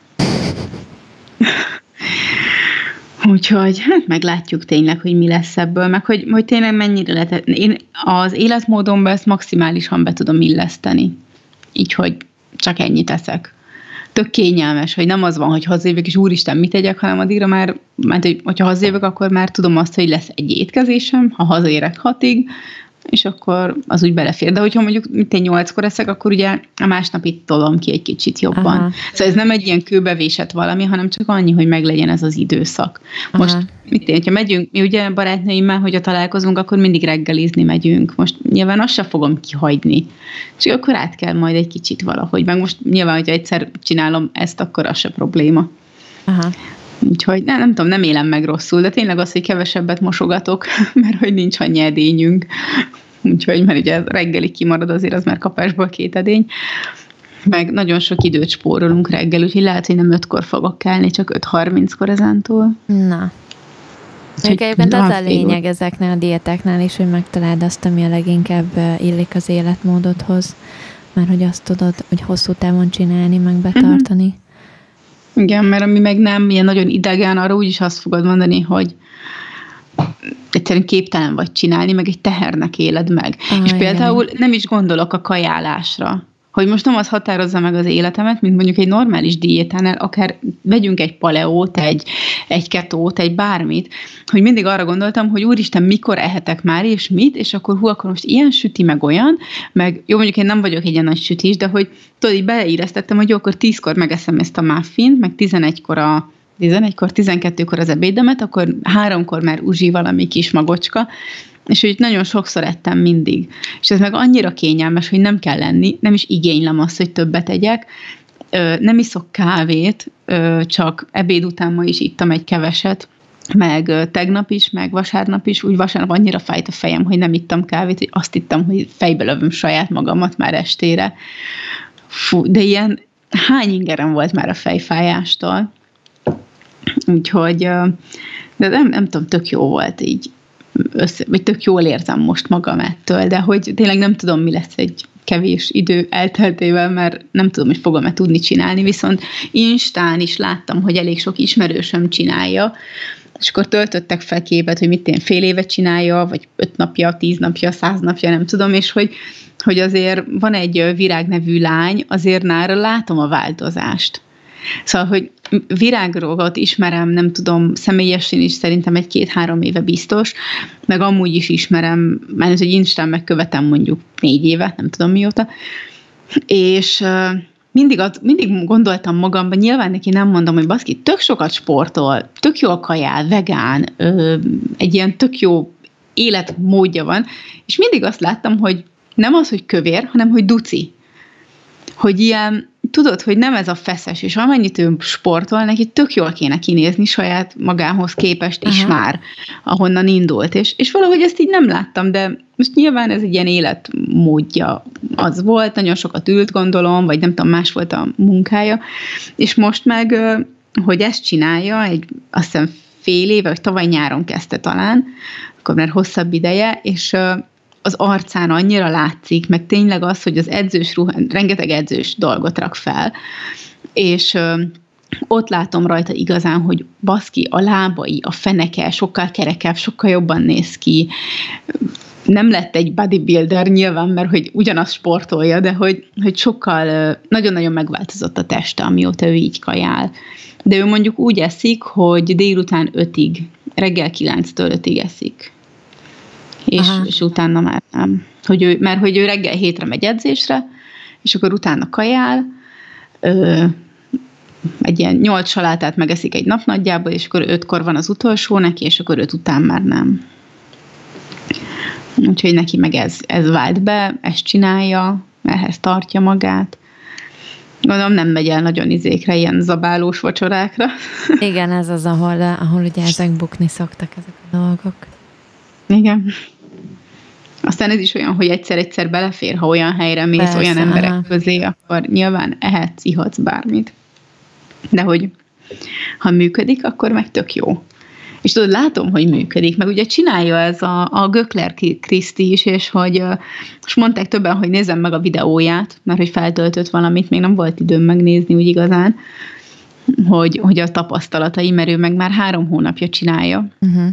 Úgyhogy hát meglátjuk tényleg, hogy mi lesz ebből, meg hogy, hogy tényleg mennyire lehet. Én az életmódomban ezt maximálisan be tudom illeszteni. Így, hogy csak ennyit teszek. Tök kényelmes, hogy nem az van, hogy hazajövök, és úristen, mit tegyek, hanem addigra már, mert hogy, hogyha hazajövök, akkor már tudom azt, hogy lesz egy étkezésem, ha hazaérek hatig, és akkor az úgy belefér. De hogyha mondjuk mint egy nyolckor eszek, akkor ugye a másnap itt tolom ki egy kicsit jobban. Aha. Szóval ez nem egy ilyen kőbevésett valami, hanem csak annyi, hogy meglegyen ez az időszak. Aha. Most mit én, ha megyünk, mi ugye barátnőimmel, hogyha találkozunk, akkor mindig reggelizni megyünk. Most nyilván azt sem fogom kihagyni. Csak akkor át kell majd egy kicsit valahogy. Meg most nyilván, hogyha egyszer csinálom ezt, akkor az se probléma. Aha. Úgyhogy nem, nem tudom, nem élem meg rosszul, de tényleg az, hogy kevesebbet mosogatok, *laughs* mert hogy nincs annyi edényünk. Úgyhogy, mert ugye reggeli kimarad, azért az már kapásból két edény. meg nagyon sok időt spórolunk reggel, úgyhogy lehet, hogy nem ötkor fogok kelni, csak 5.30-kor ezentúl. Na. Úgyhogy egyébként az a lényeg ezeknél a diétáknál is, hogy megtaláld azt, ami a leginkább illik az életmódodhoz, mert hogy azt tudod, hogy hosszú távon csinálni, meg betartani. Uh-huh. Igen, mert ami meg nem ilyen nagyon idegen, arra úgyis azt fogod mondani, hogy egyszerűen képtelen vagy csinálni, meg egy tehernek éled meg. Ah, és például igen. nem is gondolok a kajálásra hogy most nem az határozza meg az életemet, mint mondjuk egy normális diétánál, akár vegyünk egy paleót, egy, egy ketót, egy bármit, hogy mindig arra gondoltam, hogy úristen, mikor ehetek már, és mit, és akkor hú, akkor most ilyen süti, meg olyan, meg jó, mondjuk én nem vagyok egy ilyen nagy sütis, de hogy tudod, így beleíreztettem, hogy jó, akkor tízkor megeszem ezt a muffint, meg tizenegykor a 11-kor, 12-kor az ebédemet, akkor háromkor már uzsi valami kis magocska, és hogy nagyon sokszor ettem mindig. És ez meg annyira kényelmes, hogy nem kell lenni, nem is igénylem azt, hogy többet egyek, nem iszok kávét, csak ebéd után ma is ittam egy keveset, meg tegnap is, meg vasárnap is, úgy vasárnap annyira fájt a fejem, hogy nem ittam kávét, hogy azt ittam, hogy fejbe lövöm saját magamat már estére. Fú, de ilyen hány ingerem volt már a fejfájástól. Úgyhogy, de nem, nem tudom, tök jó volt így össze, vagy tök jól érzem most magam ettől, de hogy tényleg nem tudom, mi lesz egy kevés idő elteltével, mert nem tudom, hogy fogom-e tudni csinálni, viszont Instán is láttam, hogy elég sok ismerősöm csinálja, és akkor töltöttek fel képet, hogy mit én fél évet csinálja, vagy öt napja, tíz napja, száz napja, nem tudom, és hogy, hogy azért van egy virág nevű lány, azért nára látom a változást. Szóval, hogy virágrogat ismerem, nem tudom, személyesen is szerintem egy-két-három éve biztos, meg amúgy is ismerem, mert ez egy Instán megkövetem mondjuk négy éve, nem tudom mióta, és mindig, az, mindig gondoltam magamban, nyilván neki nem mondom, hogy baszki, tök sokat sportol, tök jól kajál, vegán, ö, egy ilyen tök jó életmódja van, és mindig azt láttam, hogy nem az, hogy kövér, hanem hogy duci. Hogy ilyen tudod, hogy nem ez a feszes, és amennyit ő sportol, neki tök jól kéne kinézni saját magához képest is Aha. már, ahonnan indult, és, és valahogy ezt így nem láttam, de most nyilván ez egy ilyen életmódja az volt, nagyon sokat ült gondolom, vagy nem tudom, más volt a munkája, és most meg, hogy ezt csinálja, egy azt hiszem fél éve, vagy tavaly nyáron kezdte talán, akkor már hosszabb ideje, és az arcán annyira látszik, meg tényleg az, hogy az edzős ruha, rengeteg edzős dolgot rak fel, és ott látom rajta igazán, hogy baszki, a lábai, a feneke sokkal kerekebb, sokkal jobban néz ki. Nem lett egy bodybuilder nyilván, mert hogy ugyanazt sportolja, de hogy, hogy sokkal, nagyon-nagyon megváltozott a teste, amióta ő így kajál. De ő mondjuk úgy eszik, hogy délután ötig, reggel 9-től 5-ig eszik és, és utána már nem. Hogy ő, mert hogy ő reggel hétre megy edzésre, és akkor utána kajál, ö, egy ilyen nyolc salátát megeszik egy nap nagyjából, és akkor ötkor van az utolsó neki, és akkor öt után már nem. Úgyhogy neki meg ez, ez vált be, ezt csinálja, ehhez tartja magát. Gondolom nem megy el nagyon izékre, ilyen zabálós vacsorákra. Igen, ez az, ahol, ahol ugye ezek bukni szoktak ezek a dolgok. Igen. Aztán ez is olyan, hogy egyszer-egyszer belefér, ha olyan helyre mész, Persze, olyan emberek aha. közé, akkor nyilván ehetsz, ihatsz bármit. De hogy ha működik, akkor meg tök jó. És tudod, látom, hogy működik, meg ugye csinálja ez a, a Gökler Kriszti is, és hogy most mondták többen, hogy nézzem meg a videóját, mert hogy feltöltött valamit, még nem volt időm megnézni úgy igazán, hogy, hogy a tapasztalatai, mert ő meg már három hónapja csinálja. Uh-huh.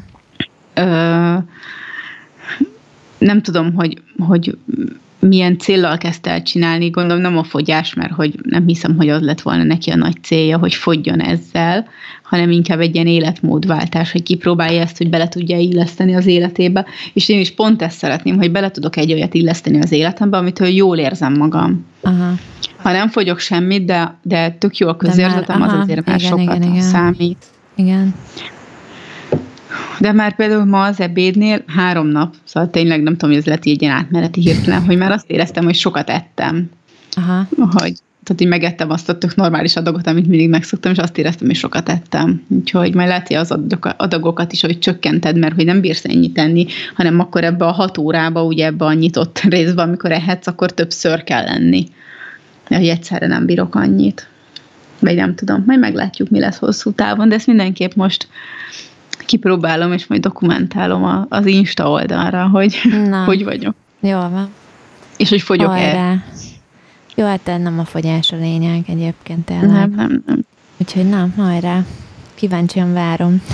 Ö, nem tudom, hogy, hogy milyen céllal kezdte el csinálni, gondolom nem a fogyás, mert hogy nem hiszem, hogy az lett volna neki a nagy célja, hogy fogjon ezzel, hanem inkább egy ilyen életmódváltás, hogy kipróbálja ezt, hogy bele tudja illeszteni az életébe, és én is pont ezt szeretném, hogy bele tudok egy olyat illeszteni az életembe, amitől jól érzem magam. Aha. Ha nem fogyok semmit, de, de tök jó a közérzetem, az azért már igen, sokat igen, igen. számít. Igen. De már például ma az ebédnél három nap, szóval tényleg nem tudom, hogy ez lett így ilyen átmeneti hirtelen, hogy már azt éreztem, hogy sokat ettem. Aha. Hogy tehát így megettem azt a tök normális adagot, amit mindig megszoktam, és azt éreztem, hogy sokat ettem. Úgyhogy majd lehet, hogy az adagokat is, hogy csökkented, mert hogy nem bírsz ennyit tenni, hanem akkor ebbe a hat órába, ugye ebbe a nyitott *laughs* részbe, amikor ehetsz, akkor többször kell lenni. hogy egyszerre nem bírok annyit. Vagy nem tudom, majd meglátjuk, mi lesz hosszú távon, de ezt mindenképp most kipróbálom, és majd dokumentálom az Insta oldalra, hogy Na. *laughs* hogy vagyok. Jó van. És hogy fogyok-e. Jó, hát nem a fogyás a lényeg egyébként tényleg. Nem, nem, nem. Úgyhogy na, hajrá. Kíváncsian várom. *laughs*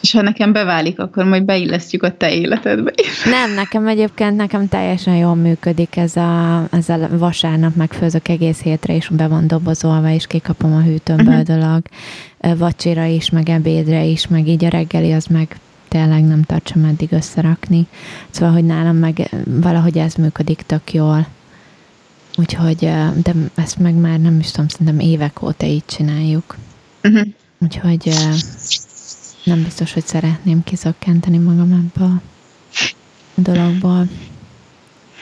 És ha nekem beválik, akkor majd beillesztjük a te életedbe. Nem, nekem egyébként nekem teljesen jól működik ez a, ez a vasárnap megfőzök egész hétre, és be van dobozolva, és kikapom a hűtőmből uh-huh. dolog. Vacsira is, meg ebédre is, meg így a reggeli az meg tényleg nem tartsam eddig összerakni. Szóval, hogy nálam meg valahogy ez működik tök jól. Úgyhogy, de ezt meg már nem is tudom, szerintem évek óta így csináljuk. Uh-huh. Úgyhogy nem biztos, hogy szeretném kizökkenteni magam ebből a dologból.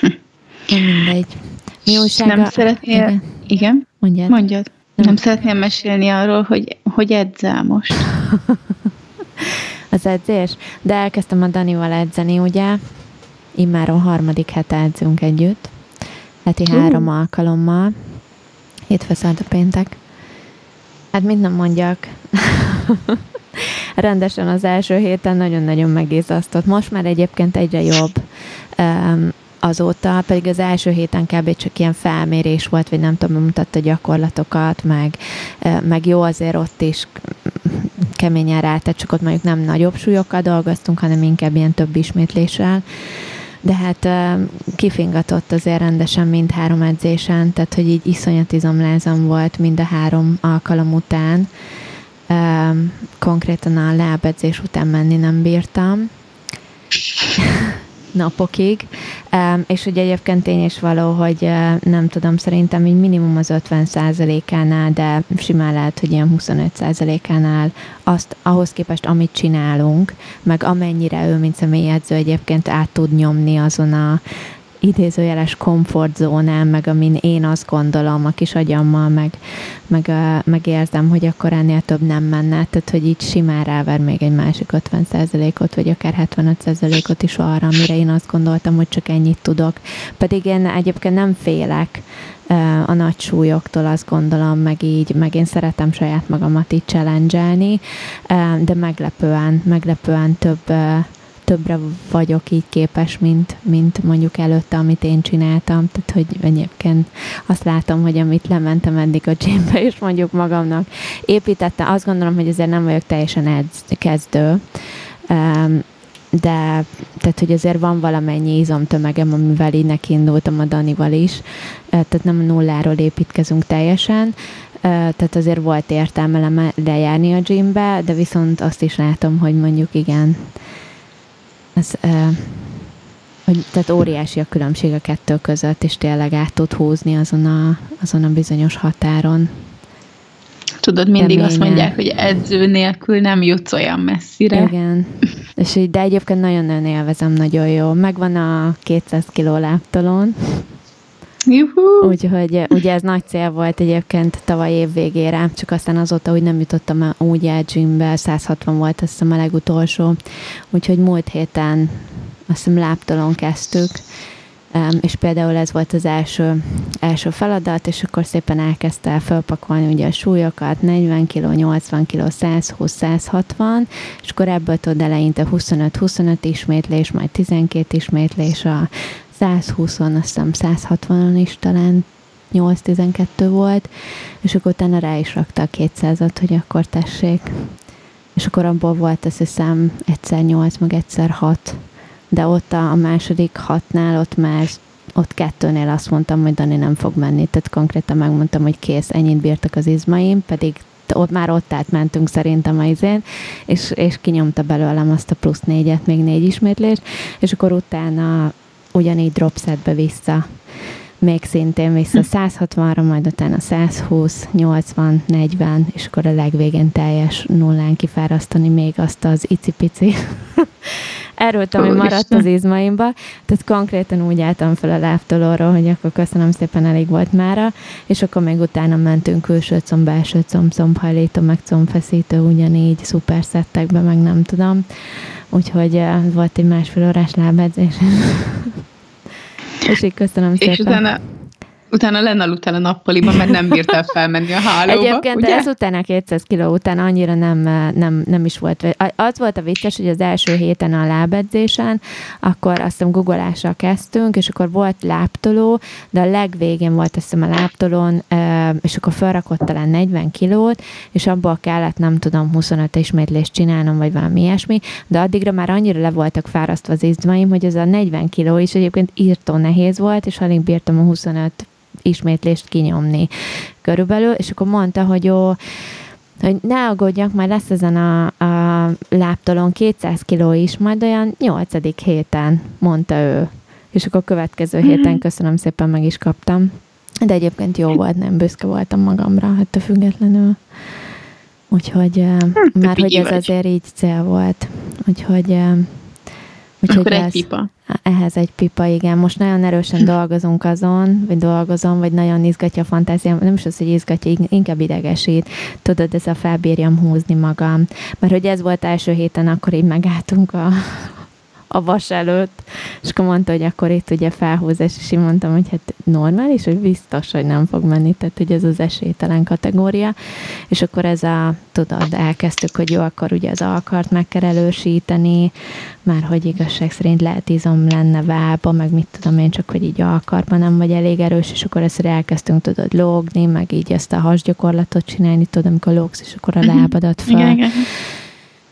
*laughs* Nem mindegy. Mi újsága? Nem szeretnél, igen? igen? Mondjad. Mondjad. Nem. szeretnél mesélni arról, hogy hogy edzel most? *laughs* az edzés? De elkezdtem a Danival edzeni, ugye? Immáron harmadik hete edzünk együtt. Heti uh. három alkalommal. Hétfő, a péntek. Hát mit nem mondjak. *laughs* rendesen az első héten nagyon-nagyon megizasztott. Most már egyébként egyre jobb azóta, pedig az első héten kb. csak ilyen felmérés volt, vagy nem tudom, mutatta gyakorlatokat, meg, meg jó azért ott is keményen rá, tehát csak ott mondjuk nem nagyobb súlyokkal dolgoztunk, hanem inkább ilyen több ismétléssel. De hát kifingatott azért rendesen mind három edzésen, tehát hogy így iszonyat izomlázam volt mind a három alkalom után, konkrétan a lábedzés után menni nem bírtam *laughs* napokig, és ugye egyébként tény is való, hogy nem tudom, szerintem így minimum az 50%-ánál, de simán lehet, hogy ilyen 25%-ánál azt, ahhoz képest, amit csinálunk, meg amennyire ő, mint személyedző egyébként át tud nyomni azon a idézőjeles komfortzónám, meg amin én azt gondolom a kis agyammal, meg, meg, meg érzem, hogy akkor ennél több nem menne, tehát hogy így simán ráver még egy másik 50%-ot, vagy akár 75%-ot is arra, amire én azt gondoltam, hogy csak ennyit tudok. Pedig én egyébként nem félek a nagy súlyoktól, azt gondolom, meg így, meg én szeretem saját magamat így challenge de meglepően, meglepően több többre vagyok így képes, mint, mint mondjuk előtte, amit én csináltam. Tehát, hogy egyébként azt látom, hogy amit lementem eddig a gymbe, és mondjuk magamnak építette, azt gondolom, hogy ezért nem vagyok teljesen edz, kezdő. Um, de tehát, hogy azért van valamennyi izomtömegem, amivel így neki indultam a Danival is, tehát nem nulláról építkezünk teljesen, tehát azért volt értelme lejárni a gymbe, de viszont azt is látom, hogy mondjuk igen, ez, hogy, tehát óriási a különbség a kettő között, és tényleg át tud húzni azon a, azon a bizonyos határon. Tudod, mindig Keményen. azt mondják, hogy edző nélkül nem jutsz olyan messzire. Igen. És így, de egyébként nagyon-nagyon élvezem, nagyon jó. Megvan a 200 kiló láptalon, Juhu. Úgyhogy ugye ez nagy cél volt egyébként tavaly év végére, csak aztán azóta úgy nem jutottam úgy el gymbe, 160 volt azt hiszem a legutolsó. Úgyhogy múlt héten azt hiszem láptalon kezdtük, és például ez volt az első, első feladat, és akkor szépen elkezdte felpakolni ugye a súlyokat, 40 kg, 80 kg, 120, 160, és akkor ebből tudod eleinte 25-25 ismétlés, majd 12 ismétlés a 120-on, azt hiszem 160-on is talán 8-12 volt, és akkor utána rá is rakta a 200-at, hogy akkor tessék. És akkor abból volt azt hiszem egyszer 8, meg egyszer 6. De ott a, a második hatnál ott már ott kettőnél azt mondtam, hogy Dani nem fog menni. Tehát konkrétan megmondtam, hogy kész, ennyit bírtak az izmaim, pedig ott már ott átmentünk szerintem a izén, és, és kinyomta belőlem azt a plusz négyet, még négy ismétlést, és akkor utána ugyanígy dropsetbe vissza, még szintén vissza 160-ra, majd utána 120, 80, 40, és akkor a legvégén teljes nullán kifárasztani még azt az icipici *laughs* erőt, ami maradt az izmaimba. Tehát konkrétan úgy álltam fel a láptolóról, hogy akkor köszönöm szépen, elég volt mára, és akkor még utána mentünk külső comb, belső comb, combhajlító, meg combfeszítő, ugyanígy szuperszettekbe, meg nem tudom. Úgyhogy volt egy másfél órás lábedzés. *laughs* így köszönöm szépen. És utána utána lenaludtál a nappaliban, mert nem bírtál felmenni a hálóba, Egyébként ugye? ezután a 200 kiló után annyira nem, nem, nem is volt. Az volt a vicces, hogy az első héten a lábedzésen, akkor azt hiszem guggolással kezdtünk, és akkor volt láptoló, de a legvégén volt azt hiszem a láptolón, és akkor felrakott talán 40 kilót, és abból kellett nem tudom 25 ismétlést csinálnom, vagy valami ilyesmi, de addigra már annyira le voltak fárasztva az izmaim, hogy ez a 40 kiló is egyébként írtó nehéz volt, és alig bírtam a 25 ismétlést kinyomni körülbelül, és akkor mondta, hogy jó, hogy ne aggódjak, majd lesz ezen a, a láptolon 200 kiló is, majd olyan 8. héten, mondta ő. És akkor a következő mm-hmm. héten köszönöm szépen, meg is kaptam. De egyébként jó volt, nem büszke voltam magamra, hát a függetlenül. Úgyhogy hm, már hogy ez vagy. azért így cél volt. Úgyhogy Úgyhogy Akkor ez, egy pipa. Ehhez egy pipa, igen. Most nagyon erősen dolgozunk azon, vagy dolgozom, vagy nagyon izgatja a fantáziám. Nem is az, hogy izgatja, inkább idegesít. Tudod, ez a felbírjam húzni magam. Mert hogy ez volt első héten, akkor így megálltunk a, a vas előtt, és akkor mondta, hogy akkor itt ugye felhúzás, és én mondtam, hogy hát normális, hogy biztos, hogy nem fog menni, tehát hogy ez az esélytelen kategória, és akkor ez a, tudod, elkezdtük, hogy jó, akkor ugye az alkart meg kell elősíteni, már hogy igazság szerint lehet izom lenne vába, meg mit tudom én, csak hogy így alkarban nem vagy elég erős, és akkor ezt elkezdtünk, tudod, lógni, meg így ezt a hasgyakorlatot csinálni, tudod, amikor lógsz, és akkor a mhm. lábadat fel. Igen, igen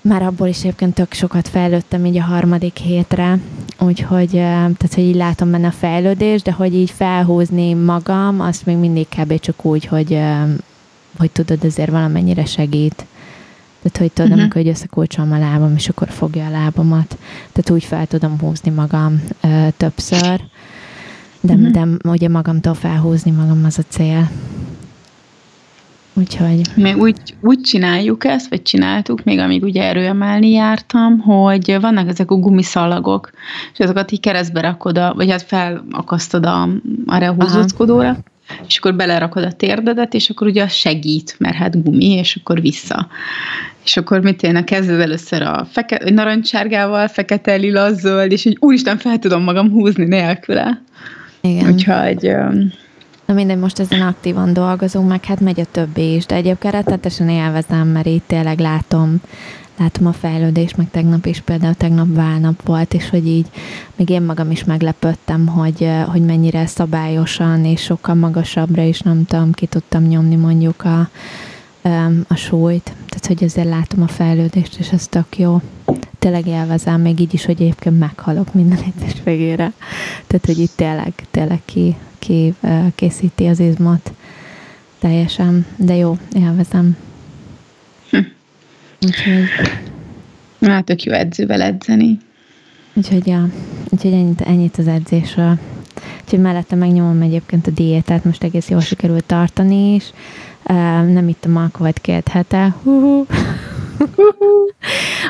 már abból is egyébként tök sokat fejlődtem így a harmadik hétre, úgyhogy tehát, hogy így látom benne a fejlődés, de hogy így felhúzni magam, azt még mindig kb. csak úgy, hogy, hogy tudod, azért valamennyire segít. Tehát, hogy tudom, uh-huh. amikor hogy összekulcsolom a lábam, és akkor fogja a lábamat. Tehát úgy fel tudom húzni magam ö, többször, de, uh-huh. de ugye magamtól felhúzni magam az a cél. Úgyhogy... Mi úgy, úgy csináljuk ezt, vagy csináltuk, még amíg ugye erőemelni jártam, hogy vannak ezek a gumiszalagok, és azokat így keresztbe rakod, a, vagy hát felakasztod a, arra a húzóckodóra, és akkor belerakod a térdedet, és akkor ugye az segít, mert hát gumi, és akkor vissza. És akkor mit én kezded először a feke, narancsárgával, fekete, lila, zöld, és hogy úristen, fel tudom magam húzni nélküle. Igen. Úgyhogy Na mindegy, most ezen aktívan dolgozunk, meg hát megy a többi is, de egyébként rettetesen élvezem, mert itt tényleg látom, látom a fejlődést, meg tegnap is például tegnap válnap volt, és hogy így még én magam is meglepődtem, hogy, hogy mennyire szabályosan és sokkal magasabbra is nem tudom, ki tudtam nyomni mondjuk a, a súlyt. Tehát, hogy azért látom a fejlődést, és ez tök jó. Tényleg élvezem, még így is, hogy egyébként meghalok minden *laughs* egyes végére. Tehát, hogy itt tényleg, tényleg ki, ki készíti az izmot teljesen, de jó, élvezem. Hm. Úgyhogy... Hát tök jó edzővel edzeni. Úgyhogy, ja, úgyhogy ennyit, ennyit az edzésről. Úgyhogy mellette megnyomom egyébként a diétát, most egész jól sikerült tartani is. Nem ittam alkoholt két hete.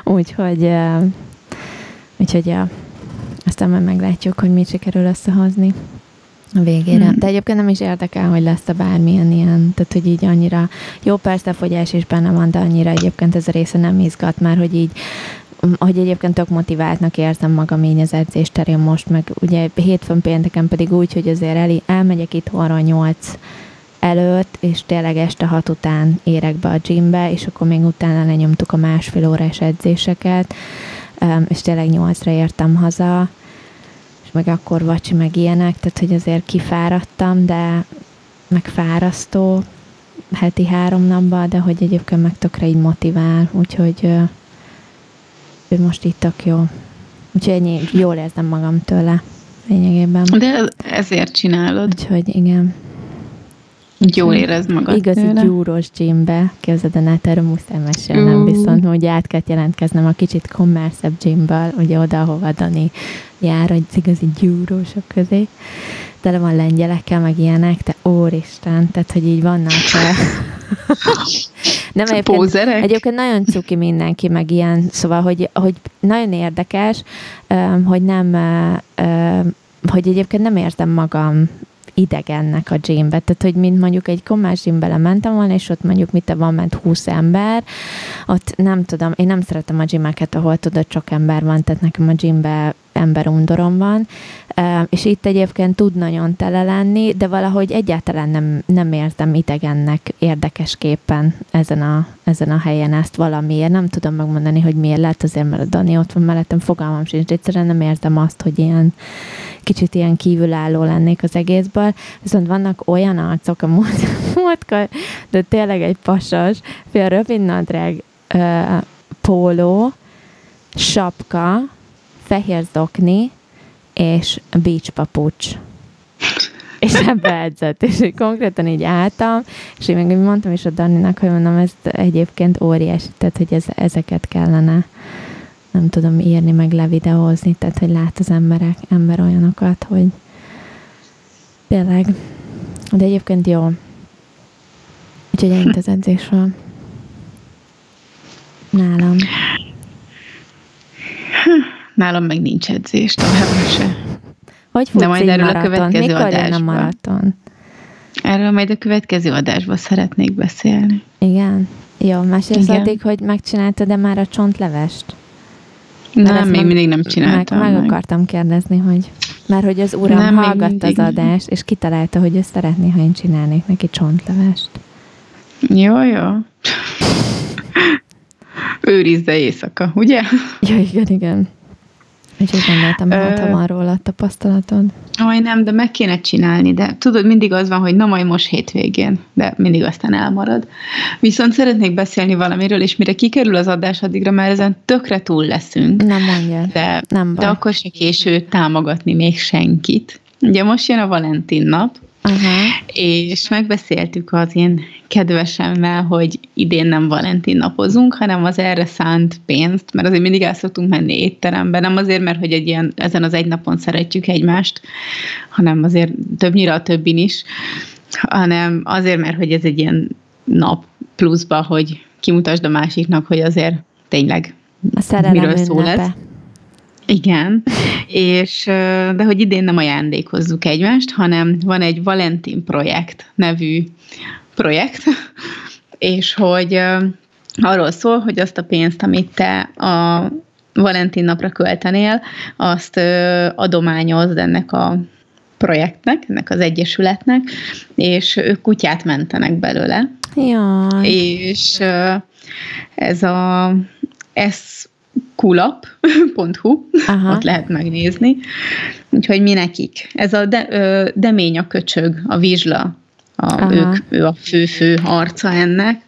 úgyhogy, úgyhogy ja, aztán majd meglátjuk, hogy mit sikerül összehozni a végére. Hmm. De egyébként nem is érdekel, hogy lesz-e bármilyen ilyen, tehát hogy így annyira, jó persze a fogyás is benne van, de annyira egyébként ez a része nem izgat már, hogy így hogy egyébként tök motiváltnak érzem magam így az edzés terén most, meg ugye hétfőn pénteken pedig úgy, hogy azért el, elmegyek itthonról nyolc előtt, és tényleg este hat után érek be a gymbe, és akkor még utána lenyomtuk a másfél órás edzéseket, és tényleg nyolcra értem haza, meg akkor vacsi, meg ilyenek, tehát hogy azért kifáradtam, de meg fárasztó heti három napban, de hogy egyébként meg tökre így motivál, úgyhogy ő most itt tök jó. Úgyhogy ennyi, jól érzem magam tőle lényegében. De ezért csinálod. Úgyhogy igen. Jól érez magad Igazi tőle. gyúros gymbe, képzeld a net, erről muszáj mesélnem, uh. viszont hogy át kellett jelentkeznem a kicsit kommerszebb gymből, ugye oda, ahova Dani jár, hogy igazi gyúrósok közé. Tele van lengyelekkel, meg ilyenek, de óristen, tehát, hogy így vannak *laughs* Nem, egyébként, egyébként nagyon cuki mindenki, meg ilyen, szóval, hogy, hogy nagyon érdekes, hogy nem, hogy egyébként nem értem magam idegennek a gymbe. Tehát, hogy mint mondjuk egy kommás gymbe mentem volna, és ott mondjuk mit van ment 20 ember, ott nem tudom, én nem szeretem a gymeket, ahol tudod, csak ember van, tehát nekem a gymbe emberundorom van, és itt egyébként tud nagyon tele lenni, de valahogy egyáltalán nem, nem érzem idegennek érdekesképpen ezen a, ezen a helyen ezt valamiért. Nem tudom megmondani, hogy miért lehet, azért mert a Dani ott van mellettem, fogalmam sincs, egyszerűen nem érzem azt, hogy ilyen kicsit ilyen kívülálló lennék az egészből, viszont vannak olyan arcok a múlt, *laughs* múltkor, de tényleg egy pasas, fél rövid nadrág, póló, sapka, fehér zokni, és beach papucs. És *laughs* ebbe edzett, és így konkrétan így álltam, és én meg mondtam is a Daninak, hogy mondom, ez egyébként óriási, tehát hogy ez, ezeket kellene nem tudom írni, meg levideózni, tehát hogy lát az emberek, ember olyanokat, hogy tényleg, de egyébként jó. Úgyhogy ennyit az edzésről. Nálam. Nálam meg nincs edzés, továbbra se. Hogy futsz De majd erről maraton? a következő Mikor adásban. a maraton? Erről majd a következő adásban szeretnék beszélni. Igen? Jó, mesélsz addig, hogy megcsináltad-e már a csontlevest? Mert nem, még mindig nem csináltam meg. Meg, meg akartam kérdezni, hogy mert hogy az uram nem, hallgatta az adást, és kitalálta, hogy ő szeretné, ha én csinálnék neki csontlevest. Jó, jó. Őrizze éjszaka, ugye? Ja, igen, igen. Úgyhogy gondoltam, hát ha van róla a tapasztalatod. Aj, nem, de meg kéne csinálni, de tudod, mindig az van, hogy na majd most hétvégén, de mindig aztán elmarad. Viszont szeretnék beszélni valamiről, és mire kikerül az adás, addigra már ezen tökre túl leszünk. Nem mondja. De, nem baj. de akkor se késő támogatni még senkit. Ugye most jön a Valentin nap, Uh-huh. És megbeszéltük az én kedvesemmel, hogy idén nem Valentin napozunk, hanem az erre szánt pénzt, mert azért mindig el szoktunk menni étterembe, nem azért, mert hogy egy ilyen, ezen az egy napon szeretjük egymást, hanem azért többnyire a többin is, hanem azért, mert hogy ez egy ilyen nap pluszba, hogy kimutasd a másiknak, hogy azért tényleg a miről szól ez. Igen, és de hogy idén nem ajándékozzuk egymást, hanem van egy Valentin projekt nevű projekt, és hogy arról szól, hogy azt a pénzt, amit te a Valentin napra költenél, azt adományozd ennek a projektnek, ennek az egyesületnek, és ők kutyát mentenek belőle. Jaj. És ez a ez kulap.hu, *laughs* ott lehet megnézni. Úgyhogy mi nekik. Ez a de, ö, demény a köcsög, a vizsla, a, ők, ő a fő-fő arca ennek,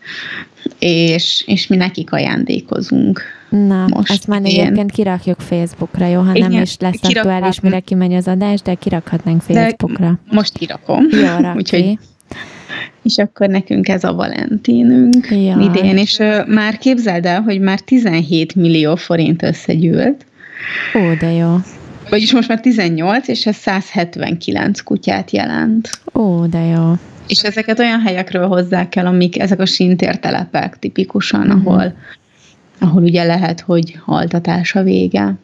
és, és mi nekik ajándékozunk. Na, most ezt már ilyen. egyébként kirakjuk Facebookra, jó? Ha Igen, nem is lesz aktuális, mire kimegy az adás, de kirakhatnánk Facebookra. De most kirakom. Jó, *laughs* Úgyhogy és akkor nekünk ez a Valentinünk Jaj. idén, és uh, már képzeld el, hogy már 17 millió forint összegyűlt. Ó, de jó. Vagyis most már 18, és ez 179 kutyát jelent. Ó, de jó. És ezeket olyan helyekről hozzák el, amik ezek a sintértelepek tipikusan, uh-huh. ahol, ahol ugye lehet, hogy haltatás a vége.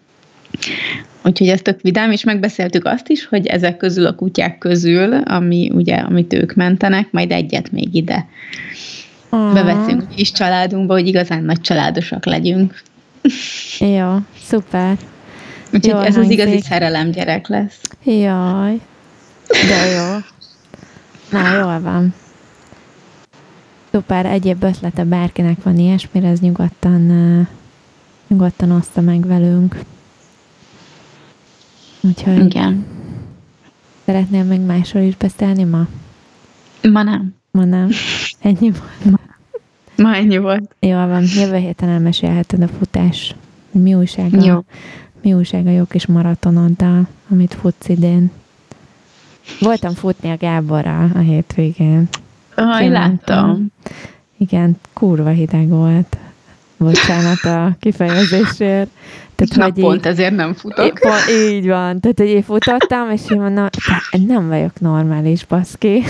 Úgyhogy ez tök vidám, és megbeszéltük azt is, hogy ezek közül a kutyák közül, ami ugye, amit ők mentenek, majd egyet még ide uh. beveszünk is családunkba, hogy igazán nagy családosak legyünk. *laughs* Jó, szuper. Úgyhogy Jól ez hangzik. az igazi szerelem gyerek lesz. Jaj, de jó. Na, jól van. Szuper, egyéb ötlete bárkinek van ilyesmire, ez nyugodtan, nyugodtan oszta meg velünk. Úgyhogy Igen. Szeretnél még másról is beszélni ma? Ma nem. Ma nem. *laughs* Ennyi volt ma. Ma ennyi volt. Jó van, jövő héten elmesélheted a futás. Mi újság a, Jó. mi újság a jó kis maratonoddal, amit futsz idén? Voltam futni a Gáborral a hétvégén. Ah, láttam. Igen, kurva hideg volt. Bocsánat a kifejezésért. Tehát, Na, pont így, ezért nem futok. Pont, így van. Tehát, hogy én futottam, és én mondom, nem vagyok normális, baszki.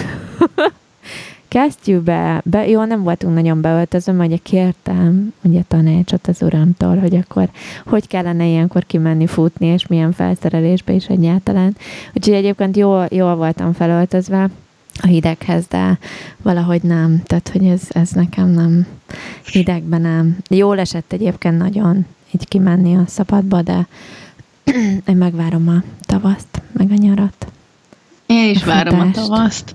Kezdjük be, jó, nem voltunk nagyon beöltözve, majd kértem ugye tanácsot az uramtól, hogy akkor hogy kellene ilyenkor kimenni futni, és milyen felszerelésbe is egyáltalán. Úgyhogy egyébként jól, jól voltam felöltözve, a hideghez, de valahogy nem. Tehát, hogy ez, ez nekem nem hidegben nem. Jól esett egyébként nagyon így kimenni a szabadba, de *clears throat* Én megvárom a tavaszt, meg a nyarat. Én is A várom a futást. tavaszt.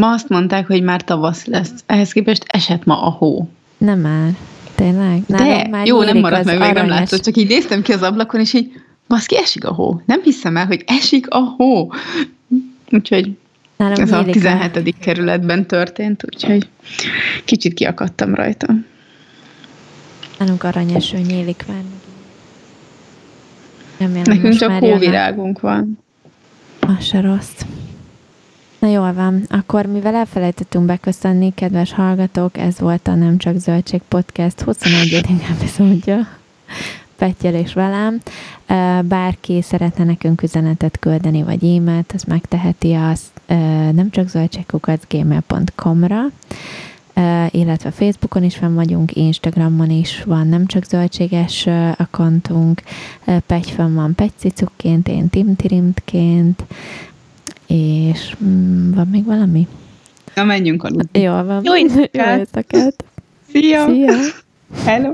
Ma azt mondták, hogy már tavasz lesz. Ehhez képest esett ma a hó. Nem már. Tényleg? De, Nálunk már jó, nem maradt meg, még nem látszott, csak így néztem ki az ablakon, és így, baszki, esik a hó. Nem hiszem el, hogy esik a hó. Úgyhogy Nálunk ez a nyílik 17. kerületben történt, úgyhogy kicsit kiakadtam rajta. Nálunk aranyeső nyílik már. Remélem, Nekünk csak hóvirágunk van. Az se rossz. Na jól van, akkor mivel elfelejtettünk beköszönni, kedves hallgatók, ez volt a Nem Csak Zöldség Podcast 21. epizódja. Pettyel és velem. Bárki szeretne nekünk üzenetet küldeni, vagy e-mailt, az megteheti azt nem csak zöldségkukac.gmail.com-ra, Ö, illetve Facebookon is fenn vagyunk, Instagramon is van nem csak zöldséges Ö, Pegy fenn van Pegykicukként, én Timtirimtként, és mm, van még valami? Na, menjünk aludni. Jól van. Jó éjszakát! Jó éjszakát! Szia! Szia! Hello!